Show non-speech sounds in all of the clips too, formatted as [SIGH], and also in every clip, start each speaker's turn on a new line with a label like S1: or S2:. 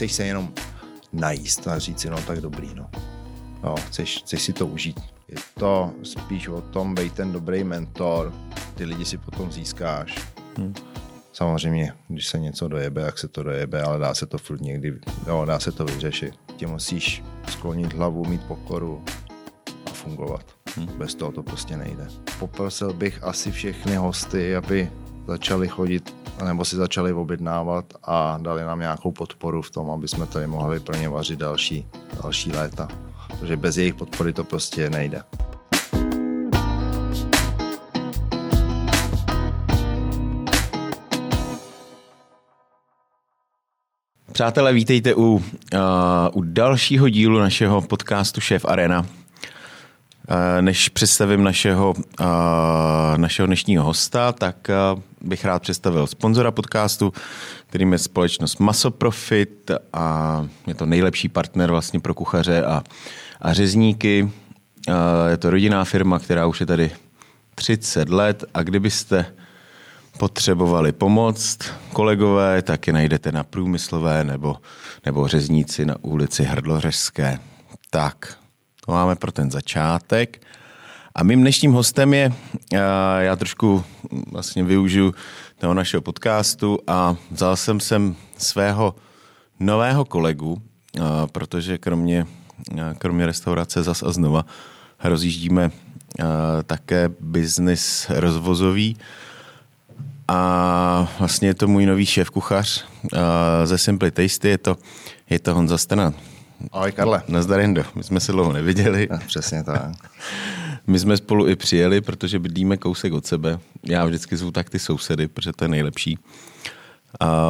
S1: nechceš se jenom najíst a říct si, no tak dobrý, no. no chceš, chceš si to užít. Je to spíš o tom, bej ten dobrý mentor, ty lidi si potom získáš. Hmm. Samozřejmě, když se něco dojebe, jak se to dojebe, ale dá se to furt někdy, jo, dá se to vyřešit. Tě musíš sklonit hlavu, mít pokoru a fungovat. Hmm. Bez toho to prostě nejde. Poprosil bych asi všechny hosty, aby začali chodit nebo si začali objednávat a dali nám nějakou podporu v tom, aby jsme tady mohli pro ně vařit další, další léta. Protože bez jejich podpory to prostě nejde.
S2: Přátelé, vítejte u, uh, u dalšího dílu našeho podcastu Šéf Arena. Uh, než představím našeho, uh, našeho dnešního hosta, tak uh, bych rád představil sponzora podcastu, kterým je společnost Masoprofit a je to nejlepší partner vlastně pro kuchaře a, a řezníky. Je to rodinná firma, která už je tady 30 let a kdybyste potřebovali pomoc, kolegové, tak je najdete na průmyslové nebo, nebo řezníci na ulici Hrdlořežské. Tak, to máme pro ten začátek. A mým dnešním hostem je, já trošku vlastně využiju toho našeho podcastu a vzal jsem sem svého nového kolegu, protože kromě, kromě restaurace zas a znova rozjíždíme také biznis rozvozový, a vlastně je to můj nový šéf kuchař ze Simply Tasty, je to, je to Honza Stana.
S1: Ahoj Karle.
S2: Nazdar Jendo, my jsme se dlouho neviděli.
S1: A, přesně tak.
S2: My jsme spolu i přijeli, protože bydlíme kousek od sebe. Já vždycky zvu tak ty sousedy, protože to je nejlepší. A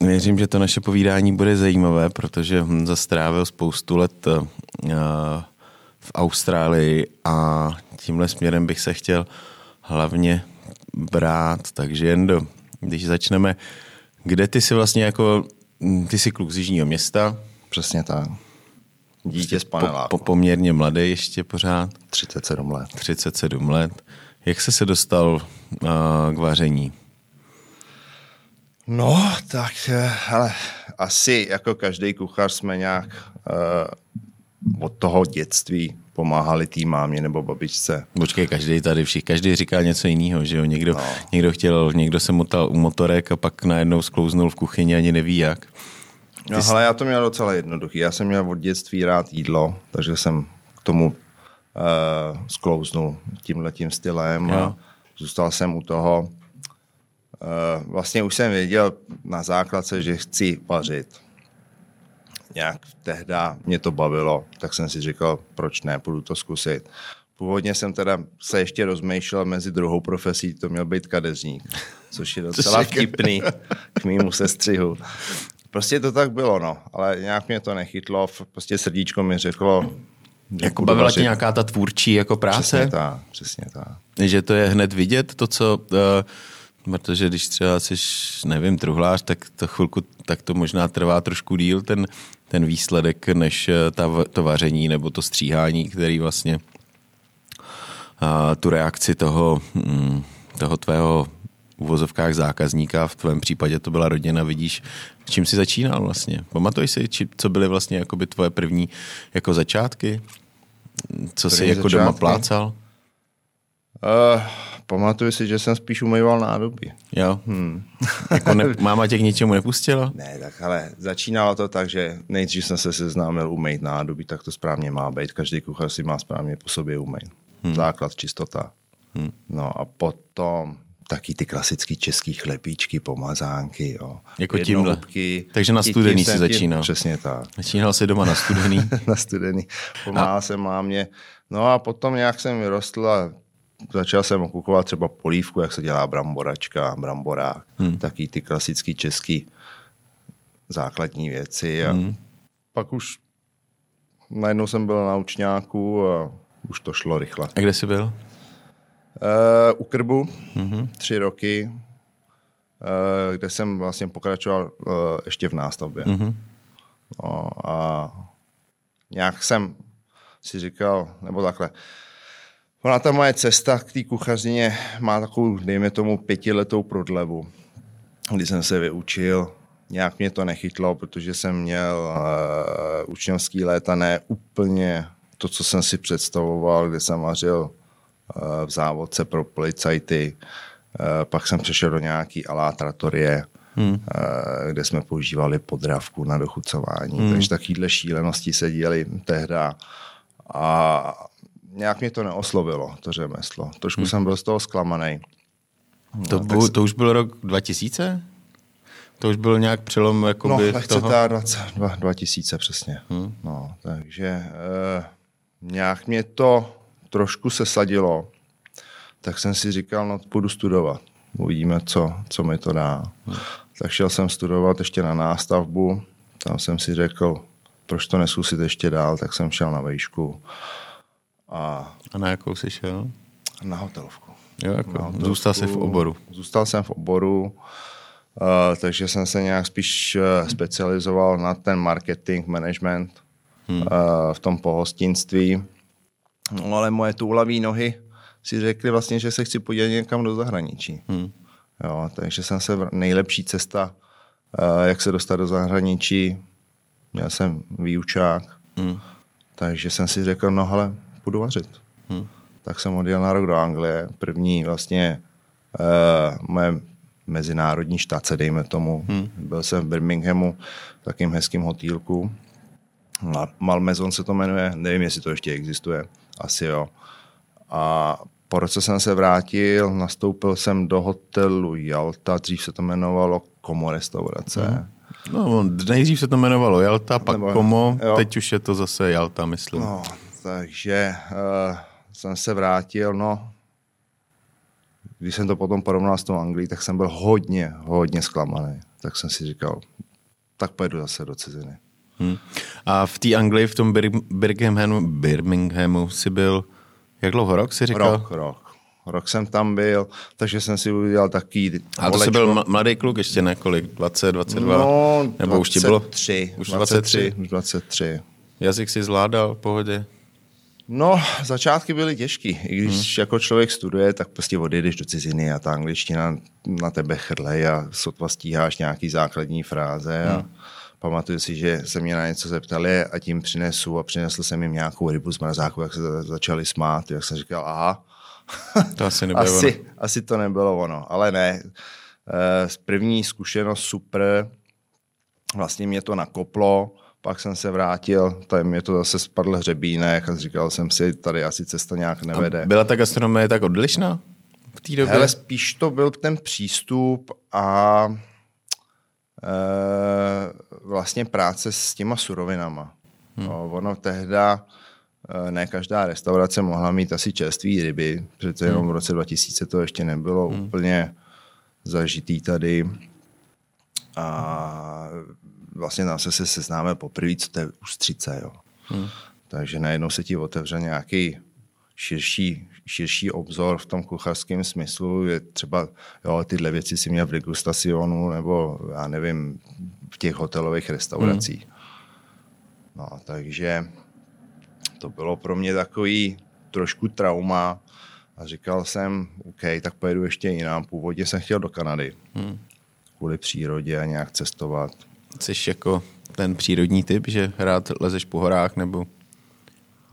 S2: věřím, že to naše povídání bude zajímavé, protože Honza strávil spoustu let v Austrálii a tímhle směrem bych se chtěl hlavně brát, takže jen do, když začneme, kde ty jsi vlastně jako, ty jsi kluk z Jižního města.
S1: Přesně tak. Dítě z paneláku.
S2: Po, po, poměrně mladý ještě pořád.
S1: 37 let.
S2: 37 let. Jak jsi se dostal uh, k vaření?
S1: No, tak ale asi jako každý kuchař jsme nějak uh, od toho dětství pomáhali tý mámě nebo babičce.
S2: Počkej, každý tady všich, každý říká něco jiného, že jo? Někdo, no. někdo chtěl, někdo se motal u motorek a pak najednou sklouznul v kuchyni ani neví jak.
S1: No, ale já to měl docela jednoduchý. Já jsem měl od dětství rád jídlo, takže jsem k tomu uh, sklouznul tímhletím stylem jo. a zůstal jsem u toho. Uh, vlastně už jsem věděl na základce, že chci vařit nějak tehda mě to bavilo, tak jsem si říkal, proč ne, půjdu to zkusit. Původně jsem teda se ještě rozmýšlel mezi druhou profesí, to měl být kadeřník, což je [LAUGHS] docela vtipný k mýmu sestřihu. Prostě to tak bylo, no, ale nějak mě to nechytlo, prostě srdíčko mi řeklo,
S2: jako bavila tě nějaká ta tvůrčí jako práce?
S1: Přesně tak, přesně tak.
S2: Že to je hned vidět, to, co uh, Protože když třeba jsi, nevím, truhlář, tak to chvilku, tak to možná trvá trošku díl ten, ten výsledek, než eh, ta, to vaření nebo to stříhání, který vlastně a, tu reakci toho, mm, toho tvého uvozovkách zákazníka, v tvém případě to byla rodina, vidíš, čím jsi začínal vlastně? Pamatuješ si, či, co byly vlastně jakoby tvoje první jako začátky? Co jsi jako začátky? doma plácal?
S1: Uh, pamatuju si, že jsem spíš umýval nádoby.
S2: Jo. Hmm. jako ne, [LAUGHS] máma tě k ničemu nepustila?
S1: Ne, tak ale začínalo to tak, že nejdřív jsem se seznámil umýt nádoby, tak to správně má být. Každý kuchař si má správně po sobě umýt. Hmm. Základ čistota. Hmm. No a potom taky ty klasické české chlebíčky, pomazánky. Jo.
S2: Jako tímhle. Takže na studený si začínal.
S1: Přesně tak.
S2: Začínal si doma na studený. [LAUGHS]
S1: na studený. Pomáhal a... jsem mámě. No a potom nějak jsem vyrostl a začal jsem okukovat třeba polívku, jak se dělá bramboračka, bramborák, hmm. taky ty klasické české základní věci. A hmm. pak už najednou jsem byl na učňáku a už to šlo rychle.
S2: A kde jsi byl?
S1: Uh, u Krbu, hmm tři roky, uh, kde jsem vlastně pokračoval uh, ještě v nástavbě. hmm No, a nějak jsem si říkal, nebo takhle, Ona ta moje cesta k té kuchařině má takovou, dejme tomu, pětiletou prodlevu, kdy jsem se vyučil nějak mě to nechytlo, protože jsem měl uh, učňovský léta ne úplně to, co jsem si představoval, kde jsem vařil uh, v závodce pro policajty. Uh, pak jsem přešel do nějaký alátratorie, hmm. uh, kde jsme používali podravku na dochucování. Hmm. Takže takovéhle šílenosti se děly tehda. A nějak mě to neoslovilo, to řemeslo. Trošku hmm. jsem byl z toho zklamaný.
S2: To, no, byl, to už byl rok 2000? To už byl nějak přelom
S1: jakoby, no, lehce toho? ta 20, 2000 přesně. Hmm. No, takže eh, nějak mě to trošku sesadilo. Tak jsem si říkal, no půjdu studovat. Uvidíme, co, co mi to dá. Hmm. Tak šel jsem studovat ještě na nástavbu. Tam jsem si řekl, proč to neskusit ještě dál, tak jsem šel na vejšku.
S2: A, a na jakou jsi šel?
S1: Na hotelovku.
S2: Jo, jako, na hotelovku. Zůstal jsi v oboru.
S1: Zůstal jsem v oboru. Uh, takže jsem se nějak spíš uh, specializoval na ten marketing, management hmm. uh, v tom pohostinství. No ale moje toulavý nohy si řekli vlastně, že se chci podívat někam do zahraničí. Hmm. Jo, takže jsem se nejlepší cesta, uh, jak se dostat do zahraničí, měl jsem výučák, hmm. takže jsem si řekl, no hele, půjdu vařit. Hmm. Tak jsem odjel na rok do Anglie. První vlastně uh, moje mezinárodní štace, dejme tomu. Hmm. Byl jsem v Birminghamu, v takým hezkým hotýlku. Malmezon se to jmenuje, nevím, jestli to ještě existuje, asi jo. A po roce jsem se vrátil, nastoupil jsem do hotelu Jalta, dřív se to jmenovalo Komo restaurace. Hmm.
S2: No, nejdřív se to jmenovalo Jalta, pak Nebo, Komo, jo. teď už je to zase Jalta, myslím.
S1: No, takže uh, jsem se vrátil, no, když jsem to potom porovnal s tou Anglií, tak jsem byl hodně, hodně zklamaný. Tak jsem si říkal, tak pojedu zase do ciziny. Hmm.
S2: A v té Anglii, v tom Bir- Birminghamu, Birminghamu si byl, jak dlouho rok si říkal?
S1: Rok, rok. Rok jsem tam byl, takže jsem si udělal taký
S2: A to jsi byl mladý kluk ještě nekolik? 20, 22?
S1: No, Nebo 23, už ti bylo? Už 23, 23. Už 23.
S2: Jazyk si zvládal v pohodě?
S1: No, začátky byly těžký. I když hmm. jako člověk studuje, tak prostě odejdeš do ciziny a ta angličtina na tebe chrle a sotva stíháš nějaký základní fráze. A hmm. pamatuju si, že se mě na něco zeptali a tím přinesu a přinesl jsem jim nějakou rybu z mrazáku, jak se začali smát. Jak jsem říkal, aha,
S2: to asi, nebylo [LAUGHS]
S1: asi, ono. asi to nebylo ono, ale ne. Eh, první zkušenost super, vlastně mě to nakoplo, pak jsem se vrátil, tady mě to zase spadl hřebínek a říkal jsem si, tady asi cesta nějak nevede.
S2: A byla ta gastronomie tak odlišná v té době?
S1: Ale spíš to byl ten přístup a e, vlastně práce s těma surovinama. Hmm. No, ono tehda e, ne každá restaurace mohla mít asi čerství ryby, přece jenom hmm. v roce 2000 to ještě nebylo hmm. úplně zažitý tady. A vlastně nám se se seznáme poprvé, co to je ústřice. Jo. Hmm. Takže najednou se ti otevře nějaký širší, širší obzor v tom kuchařském smyslu. Je třeba, jo, tyhle věci si měl v degustacionu nebo já nevím, v těch hotelových restauracích. Hmm. No, takže to bylo pro mě takový trošku trauma a říkal jsem, OK, tak pojedu ještě jinam. Původně jsem chtěl do Kanady. Hmm. Kvůli přírodě a nějak cestovat.
S2: Jsi jako ten přírodní typ, že rád lezeš po horách nebo?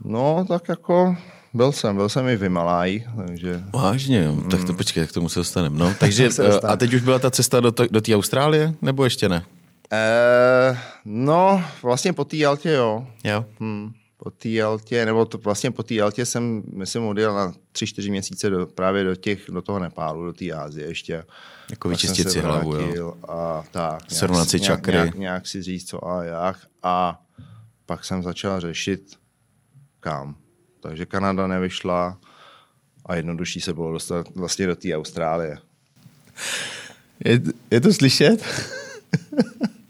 S1: No, tak jako byl jsem, byl jsem i v Himalaji, takže...
S2: Vážně, mm. tak to počkej, k tomu se dostaneme. No, [LAUGHS] takže, eh, a teď už byla ta cesta do, do té Austrálie, nebo ještě ne?
S1: Eh, no, vlastně po té Jaltě, jo.
S2: Jo.
S1: Hmm po té Jaltě, nebo to vlastně po té Jaltě jsem, myslím, odjel na tři, čtyři měsíce do, právě do, těch, do toho Nepálu, do té Ázie ještě.
S2: Jako vyčistit si hlavu, jo.
S1: A tak.
S2: Srovnat si čakry.
S1: Nějak, nějak, si říct, co a jak. A pak jsem začal řešit, kam. Takže Kanada nevyšla a jednodušší se bylo dostat vlastně do té Austrálie.
S2: Je, je to slyšet? [LAUGHS]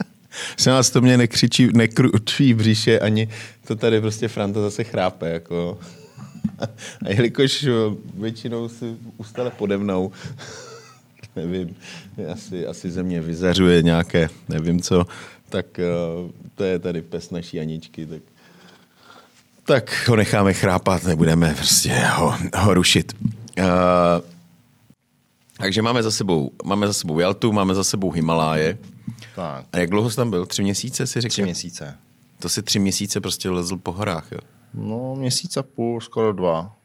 S2: se nás to mě nekřičí, nekručí bříše, ani to tady prostě Franta zase chrápe, jako. A jelikož většinou si ustale pode mnou, [LAUGHS] nevím, asi, asi ze mě vyzařuje nějaké, nevím co, tak uh, to je tady pes naší Aničky, tak tak ho necháme chrápat, nebudeme prostě ho, ho rušit. Uh, takže máme za sebou, máme za sebou Jaltu, máme za sebou Himaláje.
S1: Tak.
S2: A jak dlouho jsi tam byl? Tři měsíce si řekl?
S1: Tři měsíce.
S2: To si tři měsíce prostě lezl po horách, jo?
S1: No, měsíc a půl, skoro dva.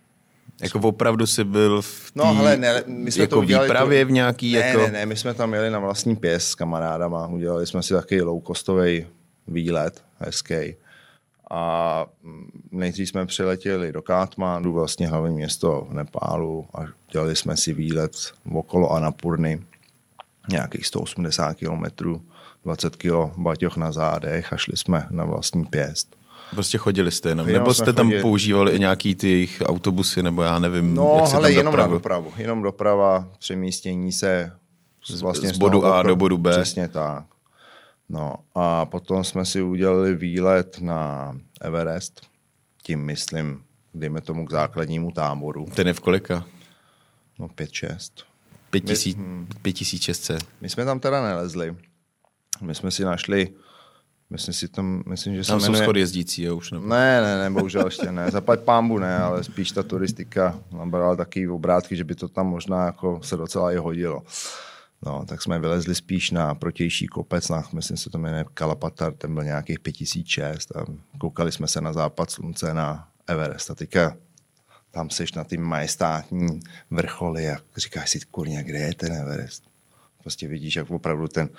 S2: Jako opravdu jsi byl v tý,
S1: No, hele, ne, my jsme
S2: jako
S1: to udělali...
S2: výpravě
S1: to...
S2: v nějaký
S1: ne,
S2: jako...
S1: Ne, ne, my jsme tam jeli na vlastní pěs s kamarádama, udělali jsme si takový low-costový výlet, hezký. A nejdřív jsme přiletěli do Kátmandu, vlastně hlavní město v Nepálu a dělali jsme si výlet okolo Anapurny, nějakých 180 kilometrů, 20 kilo baťoch na zádech a šli jsme na vlastní pěst.
S2: Prostě chodili jste jenom,
S1: Jenom
S2: nebo jste tam
S1: chodili.
S2: používali i nějaký ty jejich autobusy, nebo já nevím,
S1: No,
S2: jak se
S1: ale
S2: tam
S1: jenom
S2: dopravil.
S1: na dopravu. Jenom doprava, přemístění se z, vlastně
S2: z bodu A do bodu B.
S1: Přesně tak. No a potom jsme si udělali výlet na Everest. Tím myslím, dejme tomu k základnímu táboru.
S2: Ten je v kolika?
S1: No 5-6.
S2: 5000
S1: Hmm.
S2: 5600.
S1: My jsme tam teda nelezli. My jsme si našli, myslím si tam, myslím, že se
S2: Tam jsou
S1: jmenuje...
S2: schody jezdící, jo, už nebo.
S1: Ne, ne, ne, bohužel ještě ne. Zaplať pámbu ne, ale spíš ta turistika nabrala taky obrátky, že by to tam možná jako se docela i hodilo. No, tak jsme vylezli spíš na protější kopec, na, myslím se to jmenuje Kalapatar, ten byl nějakých 5006 a koukali jsme se na západ slunce na Everest a teďka tam seš na ty majestátní vrcholy a říkáš si, kurně, kde je ten Everest? Prostě vidíš, jak opravdu ten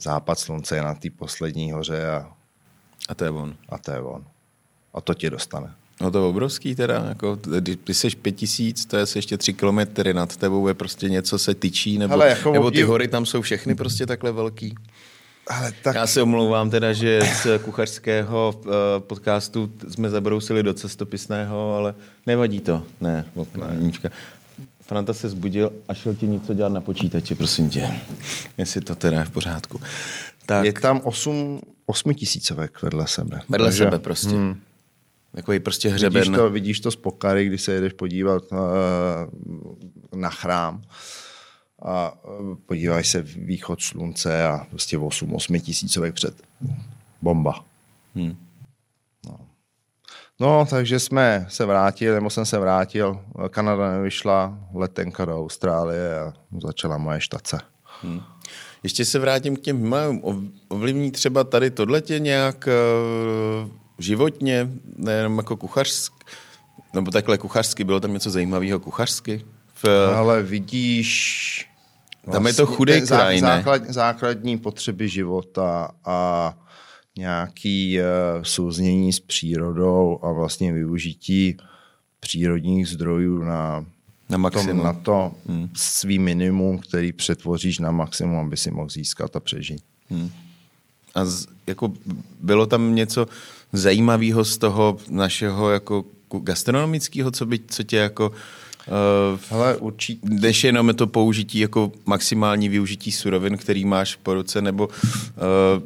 S1: západ slunce je na té poslední hoře a,
S2: A to je on.
S1: a to je on. A to tě dostane.
S2: No to je obrovský teda, jako, když jsi 5000, to je ještě 3 kilometry nad tebou, je prostě něco se tyčí, nebo,
S1: Hele, jako
S2: nebo ty
S1: obdiv-
S2: hory tam jsou všechny prostě takhle velký.
S1: Ale tak...
S2: Já se omlouvám teda, že z kuchařského uh, podcastu jsme zabrousili do cestopisného, ale nevadí to. Ne, ne. Franta se zbudil a šel ti něco dělat na počítači, prosím tě. Jestli to teda je v pořádku. Tak,
S1: Je tam 8, 8 tisícovek vedle sebe.
S2: vedle
S1: Takže-
S2: sebe prostě. Hmm. Takový prostě
S1: Vidíš
S2: hřeben.
S1: to, vidíš to z Pokary, když se jedeš podívat uh, na chrám a uh, podíváš se východ slunce a prostě 8, 8 tisícovek před. Bomba.
S2: Hmm.
S1: No, takže jsme se vrátili, nebo jsem se vrátil. Kanada nevyšla, letenka do Austrálie a začala moje štace.
S2: Hmm. Ještě se vrátím k těm. Ov- Ovlivní třeba tady tohle tě nějak uh, životně, nejenom jako kuchařsk, nebo takhle kuchařsky, bylo tam něco zajímavého kuchařsky? V,
S1: Ale vidíš...
S2: Tam je to chudej
S1: ten zá-
S2: kraj,
S1: základ, základní potřeby života a nějaký uh, souznění s přírodou a vlastně využití přírodních zdrojů na,
S2: Na maximum.
S1: tom, na to hmm. svý minimum, který přetvoříš na maximum, aby si mohl získat a přežít.
S2: Hmm. A z, jako bylo tam něco zajímavého z toho našeho jako gastronomického, co by, co tě jako uh,
S1: Ale určitě
S2: než jenom to použití jako maximální využití surovin, který máš po ruce, nebo uh,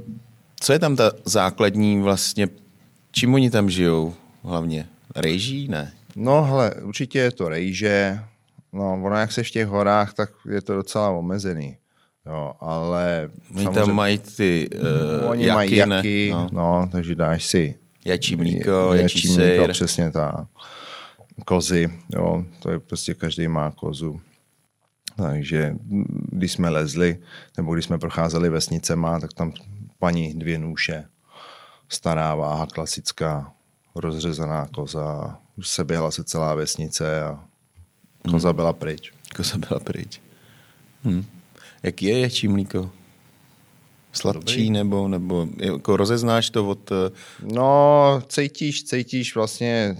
S2: co je tam ta základní vlastně, čím oni tam žijou hlavně? Rejží? Ne.
S1: No, hele, určitě je to rejže. No, ono, jak se v těch horách, tak je to docela omezený. Jo, ale
S2: Oni tam mají ty uh,
S1: oni
S2: jaky,
S1: mají jaky,
S2: ne?
S1: no. no, takže dáš si
S2: Jačí mlíko,
S1: je-
S2: jačí
S1: mlíko,
S2: sejr.
S1: přesně tak. Kozy, jo, to je prostě každý má kozu. Takže když jsme lezli, nebo když jsme procházeli vesnicema, tak tam paní dvě nůše, stará váha, klasická, rozřezaná koza, už se běhla se celá vesnice a koza byla pryč.
S2: Koza byla pryč. Hm. Jak je jačí mlíko? Sladčí
S1: Dobrý.
S2: nebo, nebo jako rozeznáš to od... eh,
S1: No, cítíš, cítíš vlastně,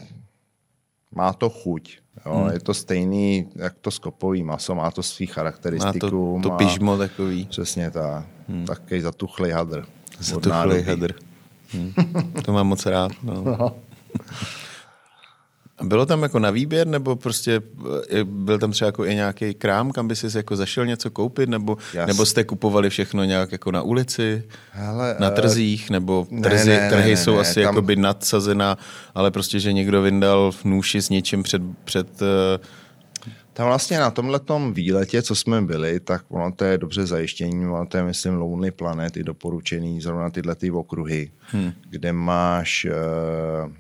S1: má to chuť. Jo? Hmm. Je to stejný, jak to skopový maso, má to svý
S2: Má
S1: charakteristiku.
S2: to, to
S1: má,
S2: pižmo takový.
S1: Přesně tak. Hmm. Takový zatuchlej hadr.
S2: Zatuchlej
S1: nádoby.
S2: hadr. Hm. To mám moc rád. [LAUGHS] No. A Bylo tam jako na výběr, nebo prostě eh, byl tam třeba jako i nějaký krám, kam by si jako zašel něco koupit, nebo,
S1: Jas.
S2: nebo jste kupovali všechno nějak jako na ulici,
S1: Hele,
S2: na
S1: eh,
S2: trzích, nebo
S1: ne,
S2: trzí,
S1: ne, ne,
S2: trhy
S1: ne,
S2: jsou
S1: ne,
S2: asi
S1: tam-
S2: jakoby nadsazená, ale prostě, že někdo vyndal v nůši s něčím před, před eh,
S1: Tam vlastně na tomhletom výletě, co jsme byli, tak ono to je dobře zajištění, ono to je, myslím, Lonely Planet, i doporučený zrovna tyhle ty okruhy, hmm. kde máš uh,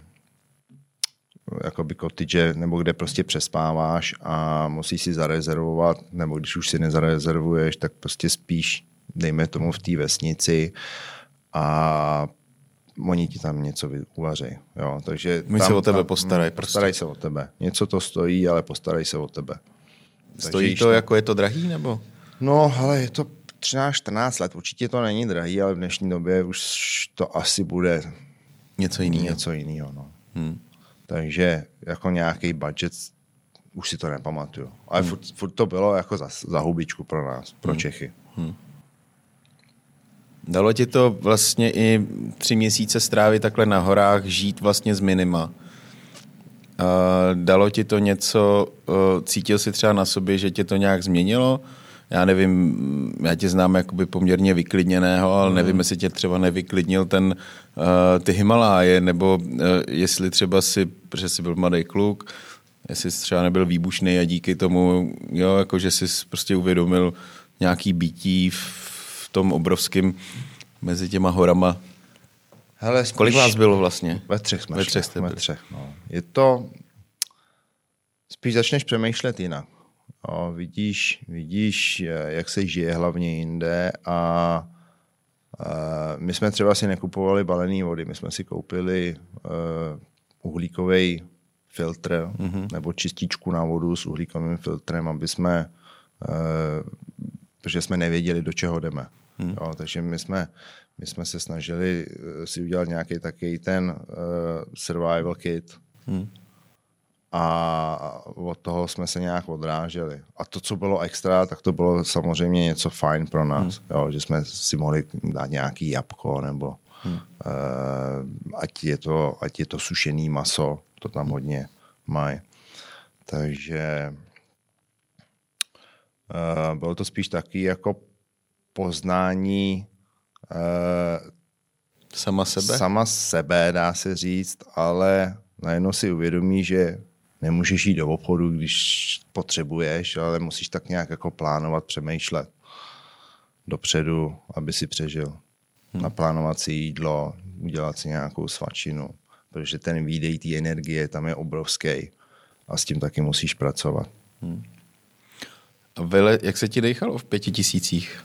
S1: jakoby cottage, nebo kde prostě přespáváš a musíš si zarezervovat, nebo když už si nezarezervuješ, tak prostě spíš dejme tomu v té vesnici a oni ti tam něco uvaří. Jo, takže
S2: My
S1: tam,
S2: se o tebe
S1: tam,
S2: postarají.
S1: Postarají se o tebe. Něco to stojí, ale postarají se o tebe.
S2: Stojí to, jako je to drahý, nebo?
S1: No, ale je to 13-14 let. Určitě to není drahý, ale v dnešní době už to asi bude
S2: něco jiného.
S1: Něco jiného, no. Hmm. Takže jako nějaký budget už si to nepamatuju. Ale hmm. furt, furt to bylo jako za, za hubičku pro nás, pro hmm. Čechy. Hmm.
S2: Dalo ti to vlastně i tři měsíce strávit takhle na horách, žít vlastně z minima. Dalo ti to něco, cítil jsi třeba na sobě, že tě to nějak změnilo? Já nevím, já tě znám jakoby poměrně vyklidněného, ale nevím, hmm. jestli tě třeba nevyklidnil ten, ty Himaláje, nebo jestli třeba si, protože jsi byl mladý kluk, jestli jsi třeba nebyl výbušný a díky tomu, jo, jako že jsi prostě uvědomil nějaký bytí v tom obrovském mezi těma horama.
S1: Hele,
S2: Kolik vás bylo vlastně?
S1: Ve třech jsme
S2: Ve třech jste
S1: Ve třech, no. Je to... Spíš začneš přemýšlet jinak. O, vidíš, vidíš, jak se žije hlavně jinde a, a my jsme třeba si nekupovali balené vody, my jsme si koupili uh, uhlíkový filtr mm-hmm. nebo čističku na vodu s uhlíkovým filtrem, aby jsme, uh, protože jsme nevěděli, do čeho jdeme. Mm. Jo, takže my jsme, my jsme se snažili si udělat nějaký takový ten uh, survival kit, mm a od toho jsme se nějak odráželi. A to, co bylo extra, tak to bylo samozřejmě něco fajn pro nás, hmm. jo, že jsme si mohli dát nějaký jabko nebo hmm. uh, ať, je to, ať je to sušený maso, to tam hodně mají. Takže uh, bylo to spíš taky jako poznání uh,
S2: sama sebe?
S1: Sama sebe, dá se říct, ale najednou si uvědomí, že nemůžeš jít do obchodu, když potřebuješ, ale musíš tak nějak jako plánovat, přemýšlet dopředu, aby si přežil. Hmm. Naplánovat si jídlo, udělat si nějakou svačinu, protože ten výdej té energie tam je obrovský a s tím taky musíš pracovat. Hmm.
S2: A vyle, jak se ti dechalo v pěti tisících?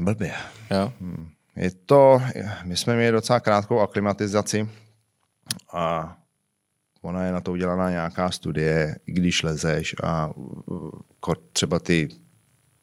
S1: Blbě.
S2: Jo?
S1: Hmm. Je to, my jsme měli docela krátkou aklimatizaci a ona je na to udělaná nějaká studie, i když lezeš a třeba ty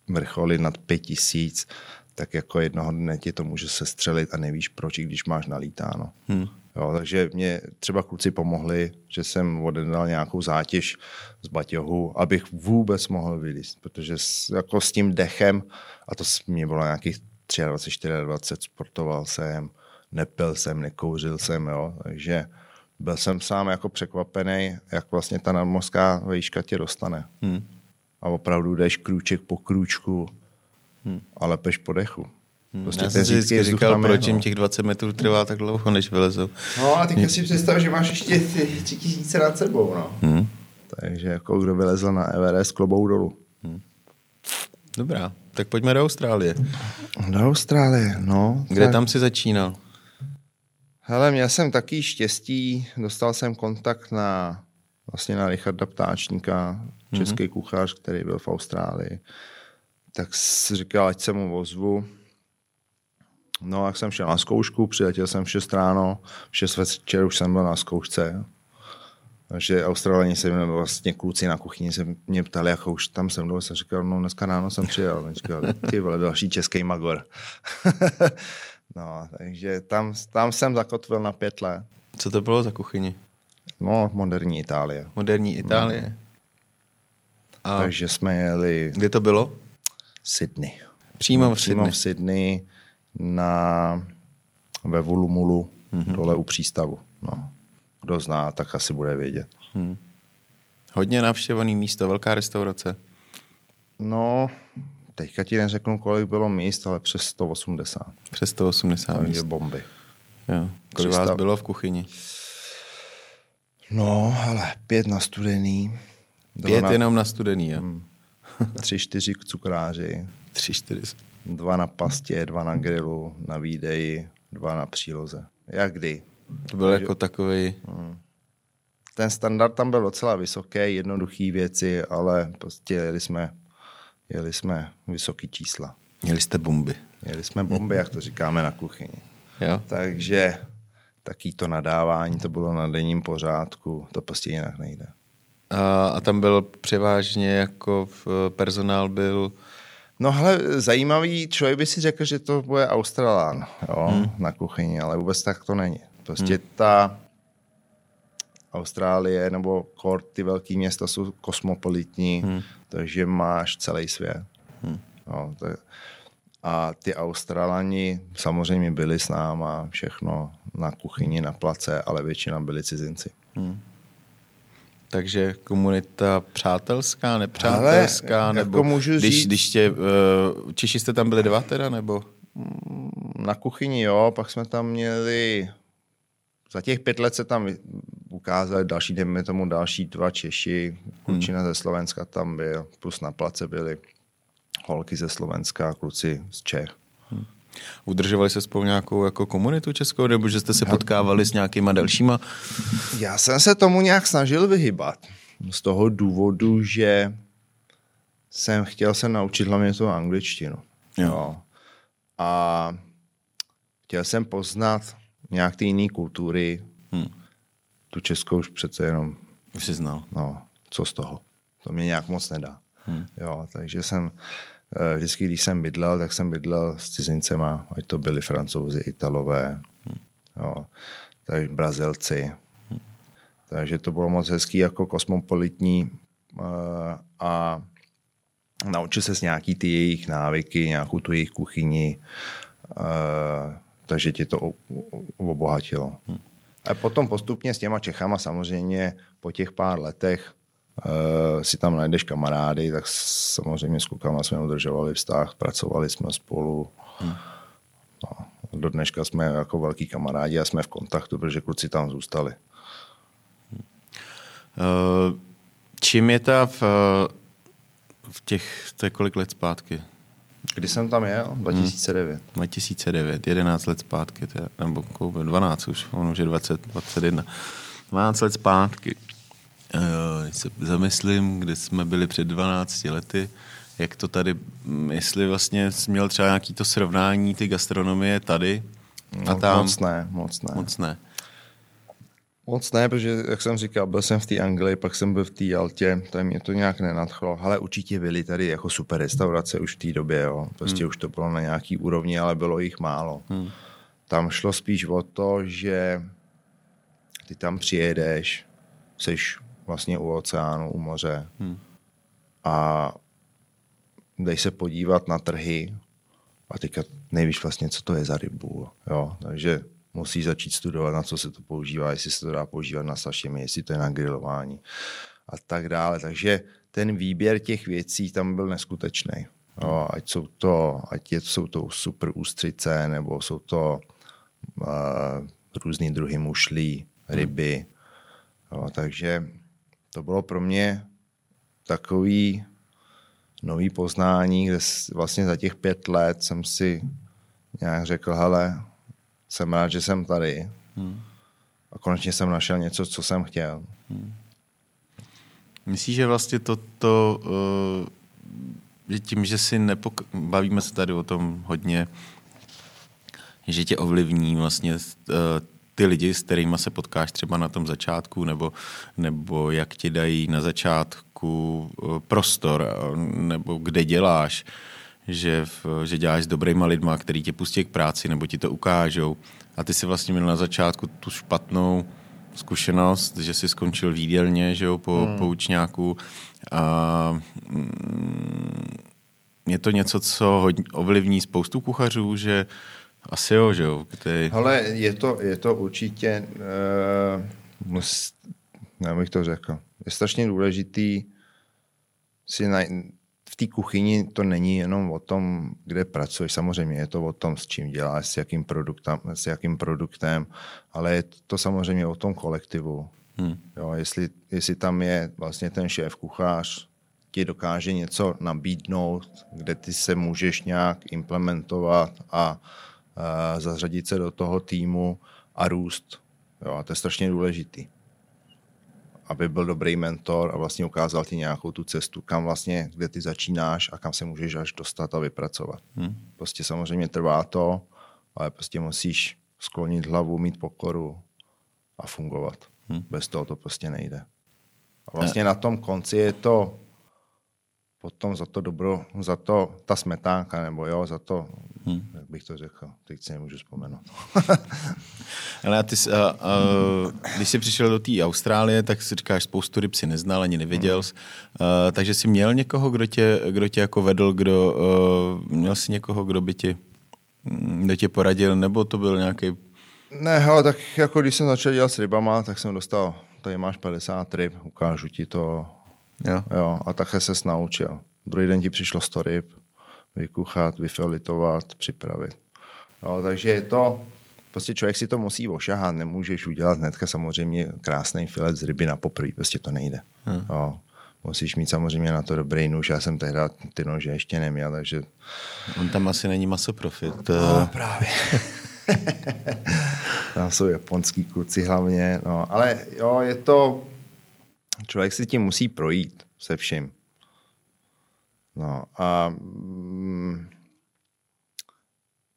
S1: vrcholy nad pět tisíc, tak jako jednoho dne ti to může se střelit a nevíš proč, když máš nalítáno. Hmm. Jo, takže mě třeba kluci pomohli, že jsem odedal nějakou zátěž z baťohu, abych vůbec mohl vylíst, protože s, jako s tím dechem, a to mě bylo nějakých 23, 24, sportoval jsem, nepil jsem, nekouřil jsem, jo, takže byl jsem sám jako překvapený, jak vlastně ta nadmořská výška tě dostane. Hmm. A opravdu jdeš krůček po krůčku hmm. a lepeš po dechu.
S2: Hmm. Prostě Já jsem si vždycky říkal, proč jim těch 20 metrů trvá tak dlouho, než vylezou.
S1: No a teď si představ, že máš ještě ty 3000 nad sebou. No. Hmm. Takže jako kdo vylezl na Everest, klobou dolů. Hmm.
S2: Dobrá, tak pojďme do Austrálie.
S1: Do Austrálie, no.
S2: Kde tak... tam si začínal?
S1: Hele, měl jsem taky štěstí, dostal jsem kontakt na vlastně na Richarda Ptáčníka, český mm-hmm. kuchař, který byl v Austrálii. Tak si říkal, ať se mu ozvu. No, jak jsem šel na zkoušku, přiletěl jsem v 6 ráno, v 6 večer už jsem byl na zkoušce. Takže Australani se mě vlastně kluci na kuchyni se mě ptali, jak už tam jsem mnou, jsem říkal, no dneska ráno jsem přijel. Říkal, ty vole, další český magor. [LAUGHS] No, takže tam, tam jsem zakotvil na pět let.
S2: Co to bylo za kuchyni?
S1: No, moderní Itálie.
S2: Moderní Itálie. No.
S1: A takže jsme jeli...
S2: Kde to bylo?
S1: Sydney.
S2: Přímo
S1: v
S2: Sydney.
S1: Přímo v Sydney na, ve Vulumulu, mm-hmm. dole u přístavu. No. Kdo zná, tak asi bude vědět. Hmm.
S2: Hodně navštěvaný místo, velká restaurace.
S1: No, teďka ti neřeknu, kolik bylo míst, ale přes 180.
S2: Přes 180
S1: míst. bomby.
S2: Jo. Kolik vás bylo v kuchyni?
S1: No, ale pět na studený.
S2: Pět na... jenom na studený, jo?
S1: Hmm. Tři, čtyři k cukráři.
S2: Tři, čtyři.
S1: Dva na pastě, dva na grilu, na výdeji, dva na příloze. Jak kdy.
S2: To byl Takže... jako takový.
S1: Hmm. Ten standard tam byl docela vysoký, jednoduché věci, ale prostě jeli jsme jeli jsme vysoký čísla.
S2: Měli jste bomby.
S1: Měli jsme bomby, jak to říkáme na kuchyni.
S2: Jo?
S1: Takže taký to nadávání, to bylo na denním pořádku, to prostě jinak nejde.
S2: A, a tam byl převážně jako v, personál byl...
S1: No hele, zajímavý, člověk by si řekl, že to bude Australán jo, hmm. na kuchyni, ale vůbec tak to není. Prostě hmm. ta Austrálie nebo kort, ty velké města jsou kosmopolitní, hmm. takže máš celý svět. Hmm. No, to, a ty Australani samozřejmě byli s náma všechno na kuchyni, na place, ale většina byli cizinci. Hmm.
S2: Takže komunita přátelská, nepřátelská, Ale, nebo
S1: jako můžu
S2: když,
S1: říct...
S2: když tě, uh, Češi jste tam byli dva teda, nebo?
S1: Na kuchyni jo, pak jsme tam měli, za těch pět let se tam ukázali další, dejme tomu další dva Češi, klučina hmm. ze Slovenska tam byl, plus na place byli holky ze Slovenska, kluci z Čech.
S2: Udržovali se spolu nějakou jako komunitu českou, nebo že jste se potkávali s nějakýma dalšíma?
S1: Já jsem se tomu nějak snažil vyhybat. Z toho důvodu, že jsem chtěl se naučit hlavně tu angličtinu. Jo. jo. A chtěl jsem poznat nějak ty jiné kultury. Hmm. Tu českou už přece jenom...
S2: Už jsi znal.
S1: No, co z toho? To mě nějak moc nedá. Hmm. Jo, takže jsem vždycky, když jsem bydlel, tak jsem bydlel s cizincema, ať to byli francouzi, italové, jo, takže brazilci. Takže to bylo moc hezký jako kosmopolitní eh, a naučil se nějaký ty jejich návyky, nějakou tu jejich kuchyni, eh, takže tě to obohatilo. A potom postupně s těma Čechama samozřejmě po těch pár letech uh, si tam najdeš kamarády, tak samozřejmě s klukama jsme udržovali vztah, pracovali jsme spolu. Hmm. No, do dneška jsme jako velký kamarádi a jsme v kontaktu, protože kluci tam zůstali.
S2: Uh, čím je ta v, v těch, to je kolik let zpátky?
S1: Kdy jsem tam jel? 2009. Hmm.
S2: 2009, 11 let zpátky, teda, nebo 12 už, on už je 20, 21. 12 let zpátky. Když se zamyslím, kde jsme byli před 12 lety, jak to tady, mm, jestli vlastně jsi měl třeba nějaký to srovnání ty gastronomie tady
S1: a no, tam. Moc ne, moc ne.
S2: Moc ne.
S1: Moc ne, protože, jak jsem říkal, byl jsem v té Anglii, pak jsem byl v té Altě, tam mě to nějak nenadchlo. Ale určitě byly tady jako super restaurace už v té době, jo. Prostě hmm. už to bylo na nějaký úrovni, ale bylo jich málo. Hmm. Tam šlo spíš o to, že ty tam přijedeš, jsi vlastně u oceánu, u moře. Hmm. A dej se podívat na trhy a teďka nevíš vlastně, co to je za rybu. Jo? Takže musíš začít studovat, na co se to používá, jestli se to dá používat na sašimi, jestli to je na grilování a tak dále. Takže ten výběr těch věcí tam byl neskutečný. Jo, ať jsou to, ať je, jsou to super ústřice, nebo jsou to uh, různý druhy mušlí, ryby. Jo, takže to bylo pro mě takový nový poznání, kde vlastně za těch pět let jsem si nějak řekl, hele, jsem rád, že jsem tady. Hmm. A konečně jsem našel něco, co jsem chtěl. Hmm.
S2: Myslíš, že vlastně to, to uh, že tím, že si nepok... bavíme se tady o tom hodně, že tě ovlivní vlastně uh, ty lidi, s kterými se potkáš třeba na tom začátku, nebo, nebo jak ti dají na začátku eh, prostor, nebo kde děláš, že, že děláš s dobrýma lidma, který tě pustí k práci, nebo ti to ukážou. A ty si vlastně měl na začátku tu špatnou zkušenost, že jsi skončil výdělně, že jo, po, hmm. po učňáku. A, mm, je to něco, co hodně ovlivní spoustu kuchařů, že asi jo, že jo. Který...
S1: Ale je to, je to určitě, uh, mus, já bych to řekl, je strašně důležitý si na, v té kuchyni to není jenom o tom, kde pracuješ, samozřejmě je to o tom, s čím děláš, s jakým produktem, s jakým produktem ale je to samozřejmě o tom kolektivu. Hmm. Jo, jestli, jestli tam je vlastně ten šéf kuchař, ti dokáže něco nabídnout, kde ty se můžeš nějak implementovat a zařadit se do toho týmu a růst. Jo, a to je strašně důležitý. aby byl dobrý mentor a vlastně ukázal ti nějakou tu cestu, kam vlastně, kde ty začínáš a kam se můžeš až dostat a vypracovat. Hmm. Prostě samozřejmě trvá to, ale prostě musíš sklonit hlavu, mít pokoru a fungovat. Hmm. Bez toho to prostě nejde. A vlastně na tom konci je to potom za to dobro, za to ta smetánka, nebo jo, za to, hmm. jak bych to řekl, teď si nemůžu vzpomenout. [LAUGHS]
S2: Ale ty, uh, uh, když jsi přišel do té Austrálie, tak si říkáš, spoustu ryb si neznal, ani neviděl hmm. uh, takže jsi měl někoho, kdo tě, kdo tě jako vedl, kdo, uh, měl jsi někoho, kdo by ti, kdo tě poradil, nebo to byl nějaký
S1: ne, hele, tak jako když jsem začal dělat s rybama, tak jsem dostal, tady máš 50 ryb, ukážu ti to. Jo. jo a také se naučil. Druhý den ti přišlo 100 ryb, vykuchat, vyfilitovat, připravit. Jo, takže je to, prostě člověk si to musí ošahat, nemůžeš udělat hnedka samozřejmě krásný filet z ryby na poprvé, prostě to nejde. Hmm. Jo. Musíš mít samozřejmě na to dobrý nůž, já jsem tehdy ty nože ještě neměl, takže...
S2: On tam asi není masoprofit.
S1: No, právě. [LAUGHS] Tam jsou japonský kluci hlavně. No. Ale jo, je to... Člověk si tím musí projít se vším. No a mm,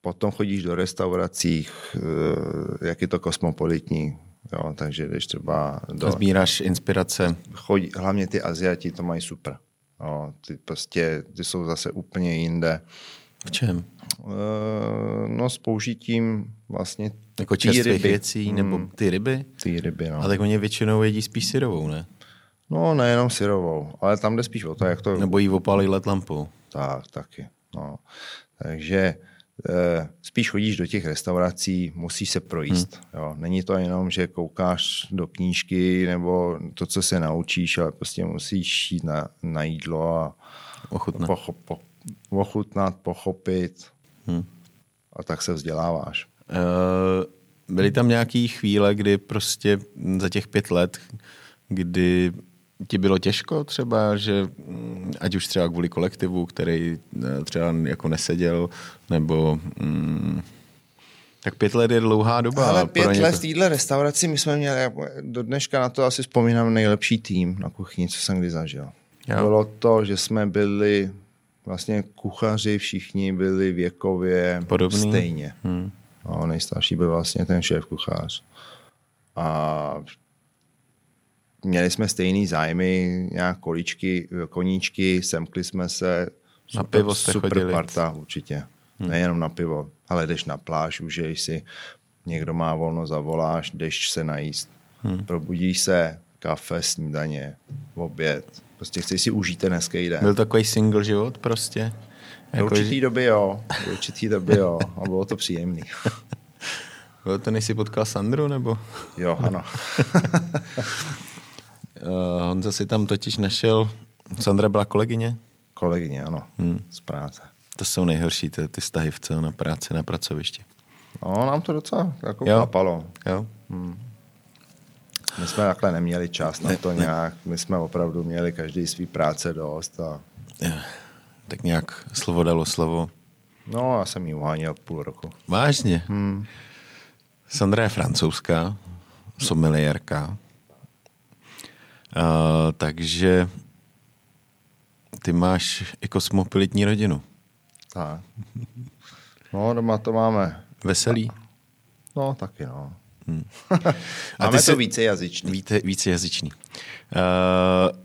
S1: potom chodíš do restaurací, eh, jak je to kosmopolitní, jo, takže když třeba...
S2: Do, Sbíráš inspirace.
S1: Chodí, hlavně ty Aziati to mají super. Jo, ty prostě, ty jsou zase úplně jinde.
S2: V čem?
S1: Eh, no s použitím vlastně
S2: Jako čerstvých ryby. věcí, nebo hmm. ty ryby?
S1: Ty ryby, no.
S2: A tak oni většinou jedí spíš syrovou, ne?
S1: No, nejenom syrovou, ale tam jde spíš o to, jak to...
S2: Nebo jí opálí let lampou.
S1: Tak, taky. No. Takže e, spíš chodíš do těch restaurací, musíš se projíst. Hmm. Jo. Není to jenom, že koukáš do knížky nebo to, co se naučíš, ale prostě musíš jít na, na jídlo a
S2: ochutnat.
S1: Po, po, ochutnat, pochopit hmm. a tak se vzděláváš.
S2: Uh, byly tam nějaké chvíle, kdy prostě za těch pět let, kdy ti bylo těžko třeba, že mm, ať už třeba kvůli kolektivu, který eh, třeba jako neseděl, nebo mm, tak pět let je dlouhá doba.
S1: Ale pět let v téhle restauraci, my jsme měli, do dneška na to asi vzpomínám nejlepší tým na kuchyni, co jsem kdy zažil. Jo. Bylo to, že jsme byli vlastně kuchaři všichni byli věkově Podobný. stejně. Hmm. No, nejstarší byl vlastně ten šéf kuchař. A měli jsme stejný zájmy, nějak količky, koníčky, semkli jsme se.
S2: Super, na pivo jste
S1: super
S2: chodili.
S1: parta určitě. Hmm. Nejenom na pivo, ale jdeš na pláž, užiješ si, někdo má volno, zavoláš, jdeš se najíst. Hmm. Probudíš se, kafe, snídaně, oběd, Prostě chceš si užít ten hezký den.
S2: Byl takový single život prostě?
S1: Jako... V určitý doby jo, v určitý doby jo a bylo to příjemný. [LAUGHS]
S2: Bylo to, než jsi potkal Sandru, nebo?
S1: Jo, ano. [LAUGHS]
S2: uh, Honza si tam totiž našel, Sandra byla kolegyně?
S1: Kolegyně, ano, hmm. z práce.
S2: To jsou nejhorší, ty, ty stahy v celé na práci, na pracovišti.
S1: No, nám to docela jako jo. Kapalo.
S2: Jo. Hmm.
S1: My jsme takhle neměli čas na to nějak. My jsme opravdu měli každý svý práce dost. A...
S2: Tak nějak slovo dalo slovo.
S1: No, já jsem ji uháněl půl roku.
S2: Vážně? Hmm. Sandra je francouzská, someliérka. Uh, takže ty máš i kosmopolitní rodinu.
S1: Tak. No, doma to máme.
S2: Veselý?
S1: No, taky no. Hmm. [LAUGHS] A Máme to více jazyčný.
S2: Víte, více jazyčný. Uh,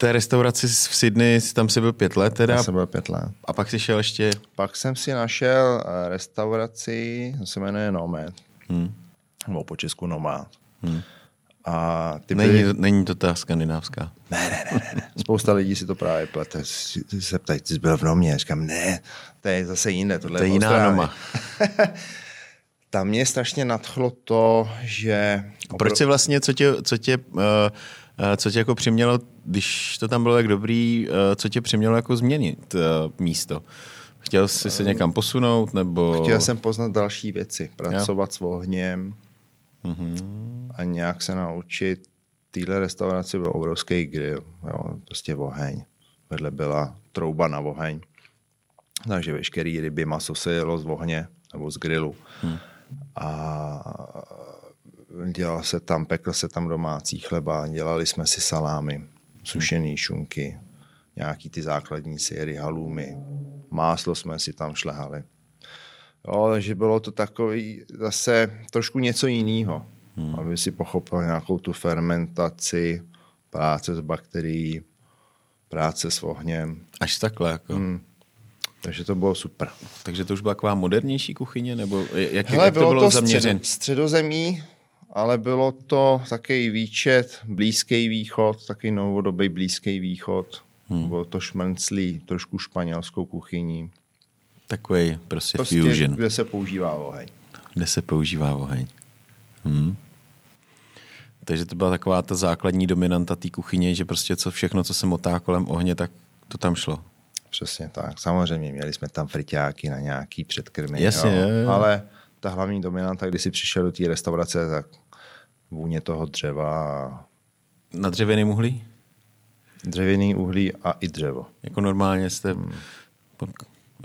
S2: té restauraci v Sydney, tam jsi byl pět let teda.
S1: Já jsem byl pět let.
S2: A pak jsi šel ještě...
S1: Pak jsem si našel eh, restauraci, to se jmenuje Nomad. Hmm. Nebo po česku Nomad. Hmm.
S2: A ty není, byli... není to ta skandinávská.
S1: Ne, ne, ne, ne. [LAUGHS] Spousta lidí si to právě plete. Se ptají, jsi byl v Nomě. Říkám, ne, to je zase jiné. Tohle
S2: to je jiná Noma. [LAUGHS]
S1: tam mě strašně nadchlo to, že...
S2: Proč si vlastně, co tě, co tě, uh, co tě jako přimělo, když to tam bylo tak dobrý, uh, co tě přimělo jako změnit uh, místo? Chtěl jsi se někam posunout, nebo...
S1: Chtěl jsem poznat další věci, pracovat jo. s ohněm mm-hmm. a nějak se naučit. Týhle restauraci byl obrovský grill, jo, prostě oheň. Vedle byla trouba na oheň. Takže veškerý ryby, maso se jelo z ohně nebo z grilu. Hmm. A dělal se tam, pekl se tam domácí chleba, dělali jsme si salámy, sušený šunky, nějaký ty základní syry, halumy, máslo jsme si tam šlehali. Jo, takže bylo to takový zase trošku něco jiného, hmm. aby si pochopil nějakou tu fermentaci, práce s bakterií, práce s ohněm.
S2: Až takhle jako. Hmm.
S1: Takže to bylo super.
S2: Takže to už byla taková modernější kuchyně, nebo jak, Hele, jak to bylo, bylo to zaměřen?
S1: středozemí, ale bylo to takový výčet, blízký východ, takový novodobý blízký východ. Hmm. Bylo to šmrnclý, trošku španělskou kuchyní.
S2: Takový prostě, prostě fusion.
S1: kde se používá oheň.
S2: Kde se používá oheň. Hmm. Takže to byla taková ta základní dominanta té kuchyně, že prostě co všechno, co se motá kolem ohně, tak to tam šlo.
S1: Přesně tak. Samozřejmě měli jsme tam friťáky na nějaký předkrmy.
S2: Jasně, jo. Jo,
S1: Ale ta hlavní dominanta, když si přišel do té restaurace, tak vůně toho dřeva.
S2: Na dřevěný uhlí?
S1: Dřevěný uhlí a i dřevo.
S2: Jako normálně jste... Hmm.